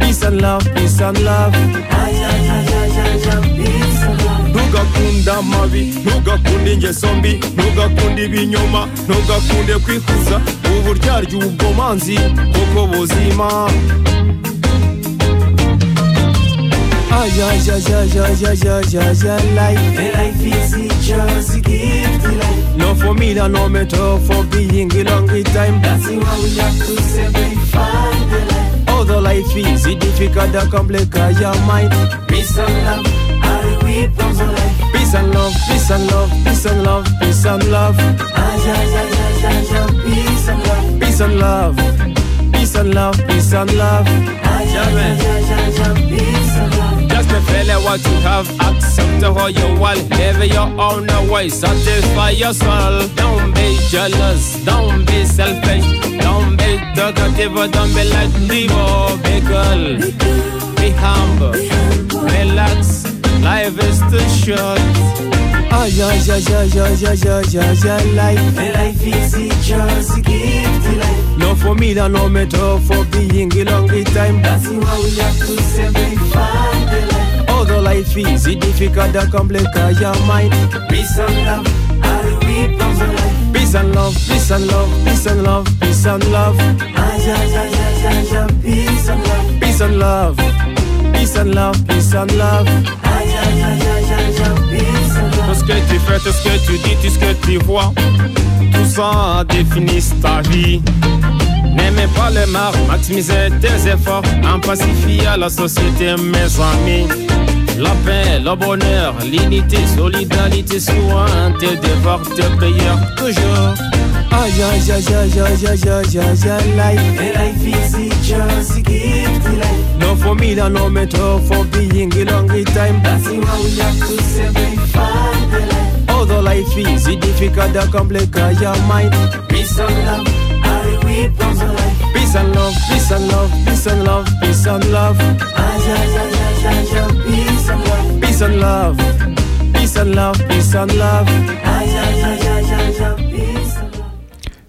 peace and love, peace and love. Ah, yeah, yeah, ntugakunda amabi ntugakunde ingeso mbi ntugakunde ibinyoma ntugakunde kwikuza uburyarya ubugomanzi kuko buzima Ja, ja, ja, ja, ja, ja, ja, ja, life. The life is just give the life. No formula, no method for being a long time. That's why we have to simplify the life. Although life is difficult, complicate your mind. Peace and love. Peace and love, peace and love, peace and love, peace and love. Peace and love. Peace and love, peace and love, peace and love. Just to feel what you have, accept how you want, live your own way, satisfy your soul. Don't be jealous, don't be selfish, don't be talkative, don't be like Devo. Be cool, be humble, relax, life is too short. Oh yeah, yeah, yeah, yeah, yeah, yeah, yeah, yeah, life. The life is a just a gift to life. No for me, that no matter for being a long time. That's why we have to simplify the life. Although life is difficult to complicate your mind. Peace and love are the weapons of life. Peace and love, peace and love, peace and love, peace and love. Ah, yeah, yeah, yeah, yeah, yeah, peace and love. Peace and love, peace and love, peace and love. Tout ce que tu fais, tout ce que tu dis, tout ce que tu vois, tout ça définit ta vie. N'aimez pas le mal, maximisez tes efforts, en pacifier la société, mes amis. La paix, le bonheur, l'unité, solidarité, soin, tes devoirs, tes prières, toujours. Aïe, aïe, aïe, life. Life No for being a long time. The life. Difficult your mind. Peace and love are the weapons of life. Peace and love, peace and love, peace and love, peace and love.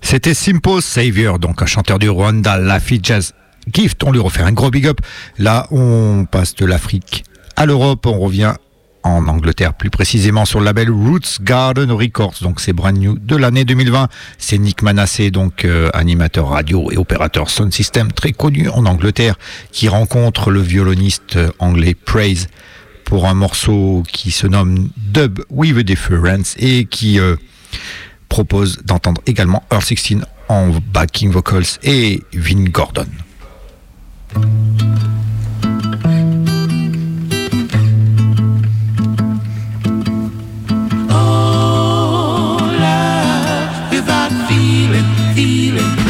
C'était Simple Savior, donc un chanteur du Rwanda, Laffy Jazz Gift. On lui refait un gros big up. Là, on passe de l'Afrique à l'Europe. On revient en Angleterre, plus précisément sur le label Roots Garden Records. Donc c'est brand new de l'année 2020. C'est Nick Manasseh, donc euh, animateur radio et opérateur sound system très connu en Angleterre, qui rencontre le violoniste anglais Praise pour un morceau qui se nomme Dub with a Difference et qui euh, propose d'entendre également Earl 16 en backing vocals et Vin Gordon. Oh, without feeling, feeling.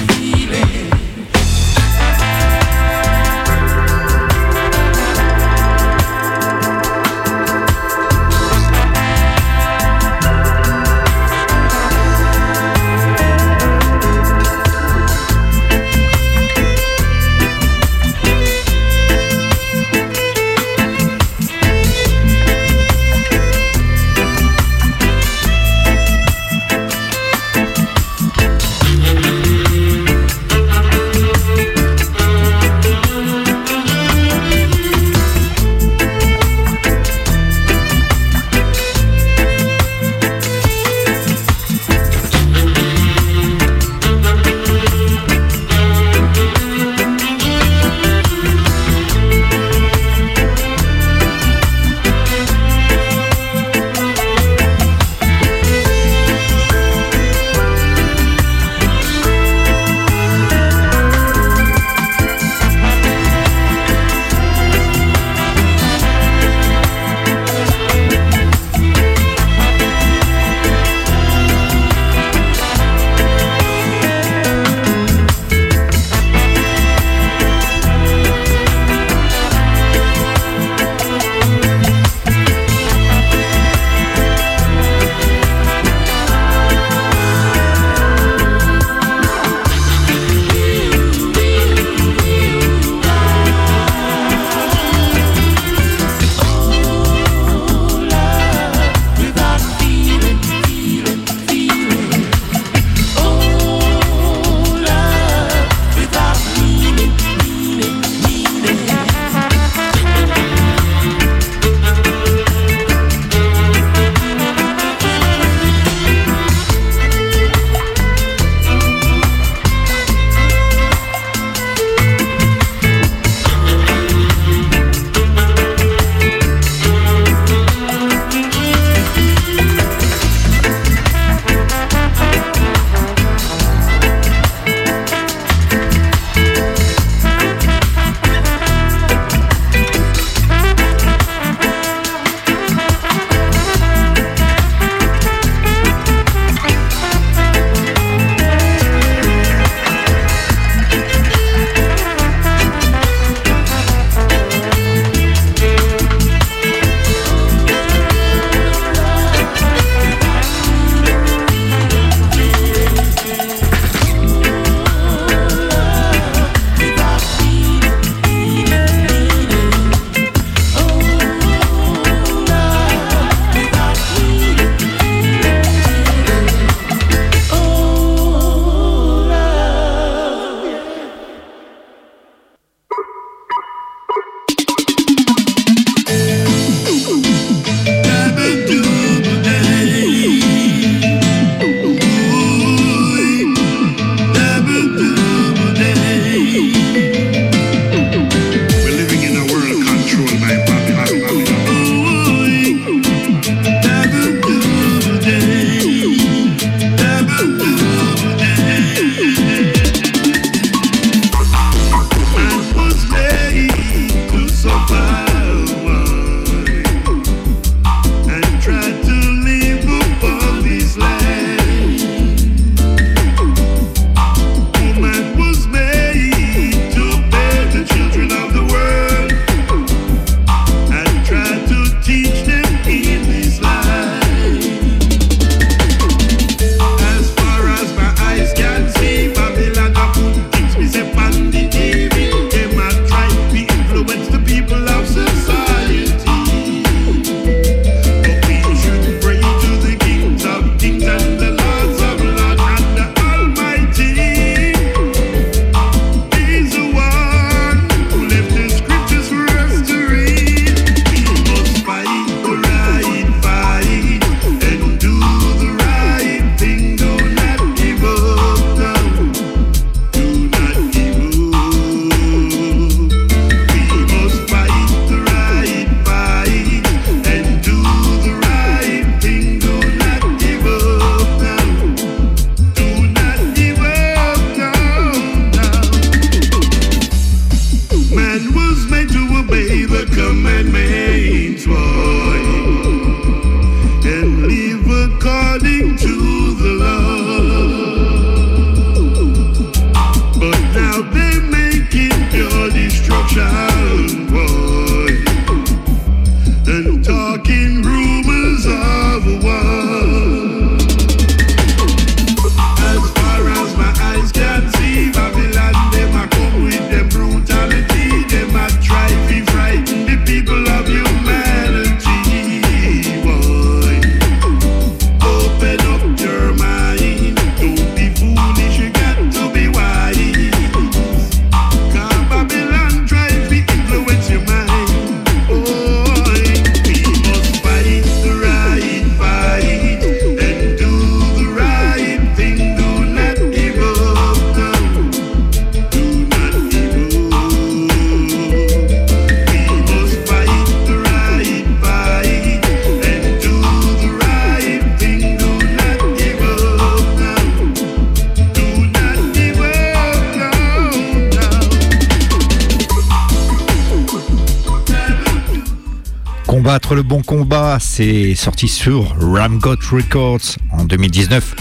C'est sorti sur Ramgot Records en 2019.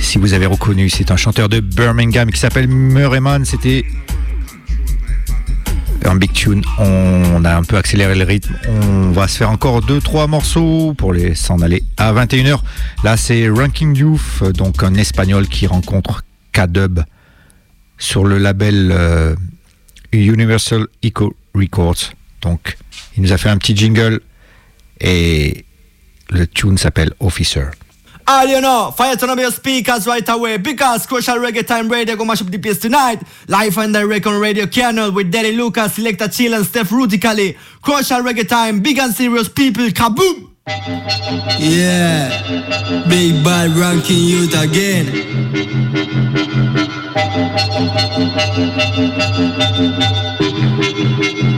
Si vous avez reconnu, c'est un chanteur de Birmingham qui s'appelle Murrayman. C'était un big tune. On a un peu accéléré le rythme. On va se faire encore 2-3 morceaux pour les s'en aller à 21h. Là, c'est Ranking Youth, donc un espagnol qui rencontre K-Dub sur le label euh, Universal Eco Records. Donc, il nous a fait un petit jingle et le tune s'appelle Officer. All you know, fire turn up your speakers right away because Crucial Reggae Time Radio go mash up the place tonight. Live and direct on Radio Canut with Daddy Lucas, Selecta Chill and Steph Rutically. Crucial Reggae Time, big and serious people, kaboom! Yeah, big bad ranking youth again.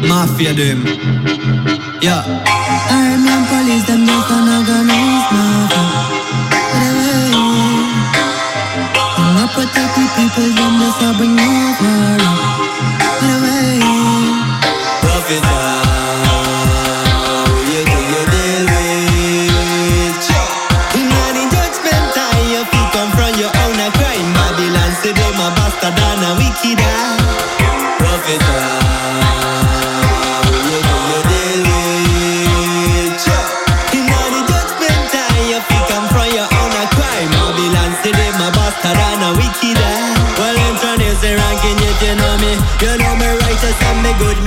Mafia them. Yeah. Army and police, them just an organized mafia. I'm not protect the people, them just a bring over.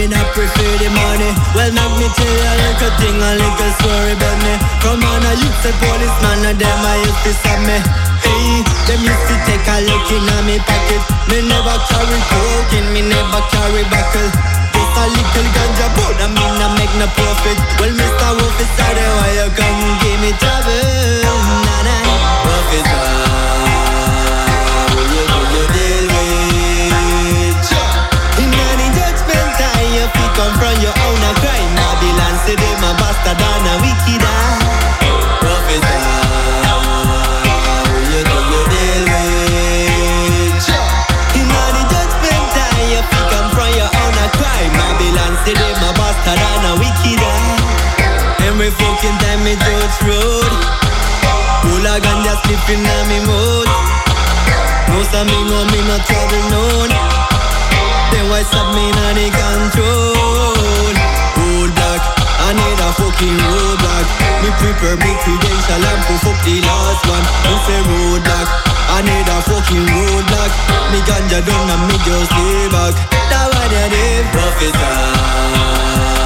Me not prefer the money. Well, not me tell you a little thing, a little story about me. From on a youth, say policeman, and them I used to stab me. Hey, them used to take a look in a me pocket. Me never carry coke in, me never carry buckle. Just a little ganja, but I mean I make no profit. Well, Mr. Officer, then why you come give me trouble? Nah, nah. Who you do you deal with? Fi confront your own a crime. Babylon say them a bastard and a wicked a. Babylon a bastard and a. Every fucking time me touch road, hooligan just slipping on me mouth. Most of me know me not trouble known. Why stop me in the control? Hold back, I need a fucking roadblock. Me prepare me credential and proof up the last one. Me say road back, I need a fucking roadblock. Me ganja done and me just lay back. That one you did, officer.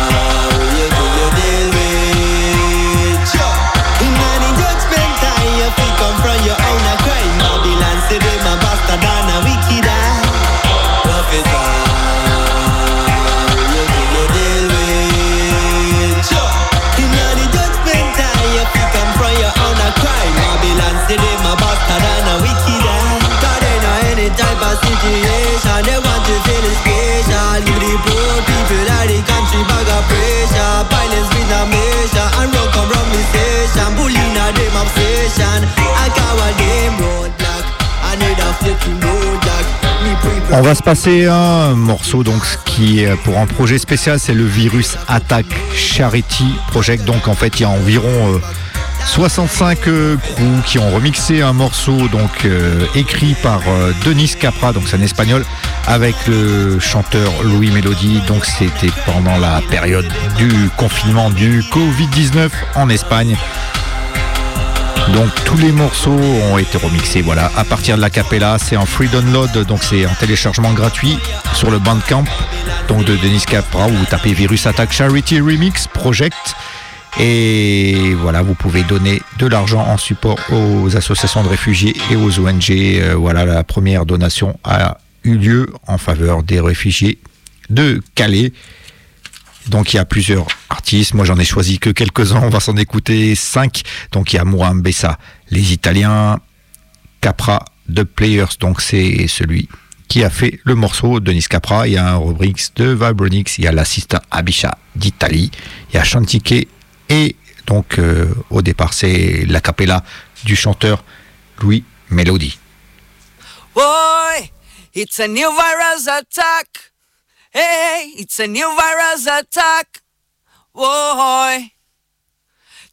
On va se passer un morceau donc qui est pour un projet spécial, c'est le Virus Attack Charity Project. Donc en fait, il y a environ euh, 65 euh, crews qui ont remixé un morceau donc euh, écrit par euh, Denis Capra, donc c'est un espagnol, avec le chanteur Louis Melody. Donc c'était pendant la période du confinement du Covid-19 en Espagne. Donc tous les morceaux ont été remixés voilà à partir de la capella, c'est en free download donc c'est en téléchargement gratuit sur le Bandcamp donc de Denis Capra vous tapez Virus Attack Charity Remix Project et voilà vous pouvez donner de l'argent en support aux associations de réfugiés et aux ONG. Euh, voilà la première donation a eu lieu en faveur des réfugiés de Calais. Donc il y a plusieurs artistes, moi j'en ai choisi que quelques-uns, on va s'en écouter cinq. Donc il y a Mouram Bessa, les Italiens, Capra, The Players, donc c'est celui qui a fait le morceau, Denis Capra, il y a un rubrique de Vibronix, il y a l'assistant Abisha d'Italie, il y a Chantique et donc euh, au départ c'est la capella du chanteur Louis Melody. Hey, it's a new virus attack. Whoa.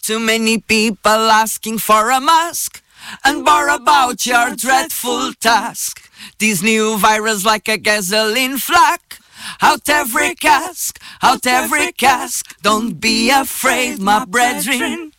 Too many people asking for a mask and bore about your dreadful task. These new virus like a gasoline flak. Out every cask, out every cask. Don't be afraid, my brethren.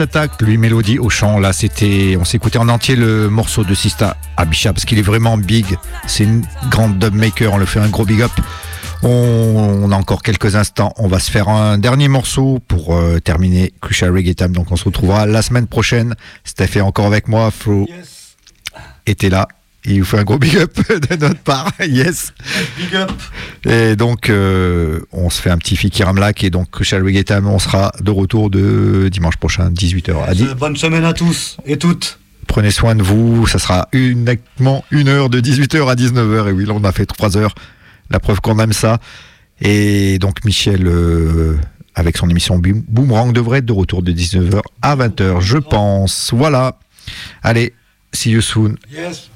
Attack, lui mélodie au chant. Là, c'était, on s'écoutait en entier le morceau de Sista Abisha parce qu'il est vraiment big. C'est une grande dub maker. On le fait un gros big up. On, on a encore quelques instants. On va se faire un dernier morceau pour euh, terminer Crucial Reggae Time. Donc, on se retrouvera la semaine prochaine. Steph est encore avec moi. Flo était là. Il vous fait un gros big up de notre part. Yes. Big up. Et donc, euh, on se fait un petit Fikiramlak et donc Reggae Time, on sera de retour de dimanche prochain, 18h à 10. Bonne semaine à tous et toutes. Prenez soin de vous, ça sera uniquement une heure de 18h à 19h. Et oui, là, on a fait trois heures. La preuve qu'on aime ça. Et donc, Michel, euh, avec son émission Boom- Boomerang, devrait être de retour de 19h à 20h, je pense. Voilà. Allez, see you soon. Yes.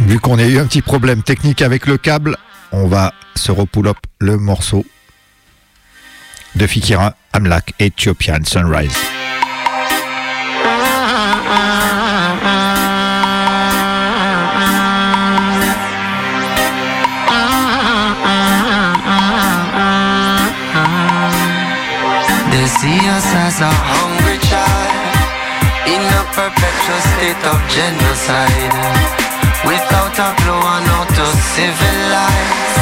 Vu qu'on a eu un petit problème technique avec le câble, on va se repull up le morceau de Fikira Amlak Ethiopian Sunrise. Perpetual state of genocide. Without a clue on how to civilize,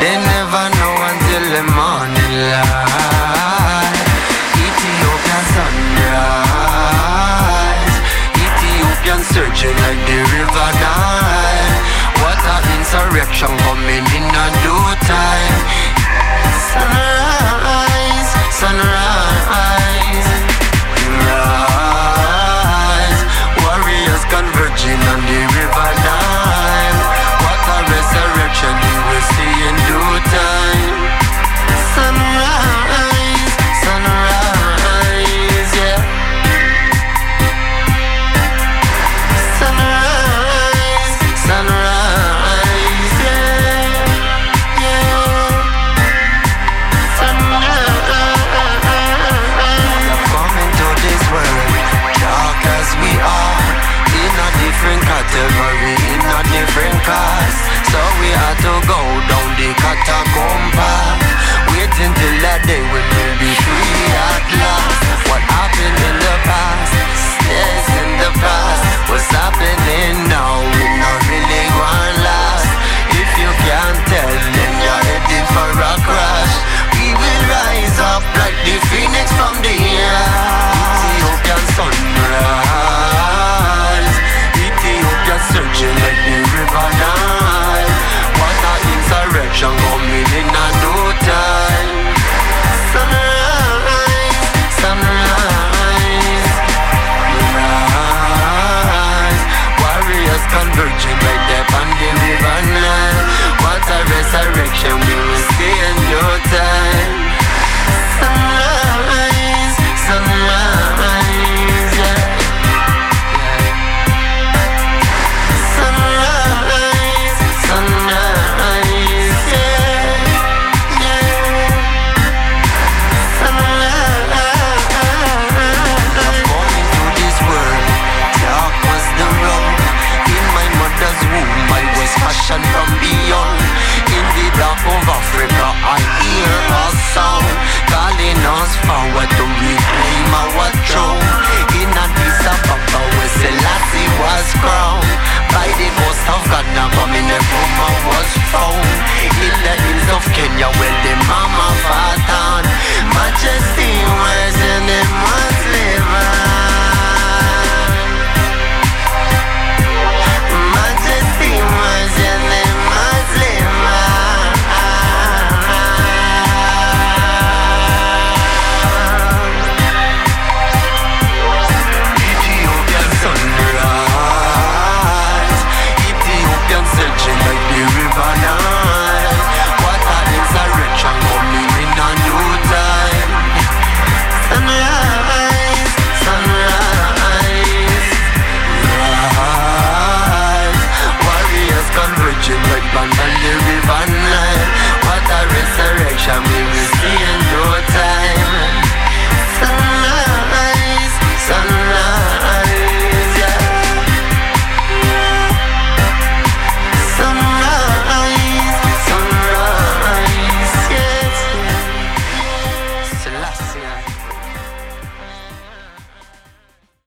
they never know until the morning light. Ethiopian sunrise, Ethiopian surging like the river Nile. What a insurrection coming in a due time. Sunrise, sunrise, go down the catacomb waiting insurrection coming in a no time. Sunrise, sunrise, rise. Warriors converging right there on the. What a resurrection will fast forward to reclaim our throne. In Addis Ababa, where Selassie was crowned. By the most of Ghana, coming the woman was found. In the hills of Kenya, where the mama fought on. Majesty family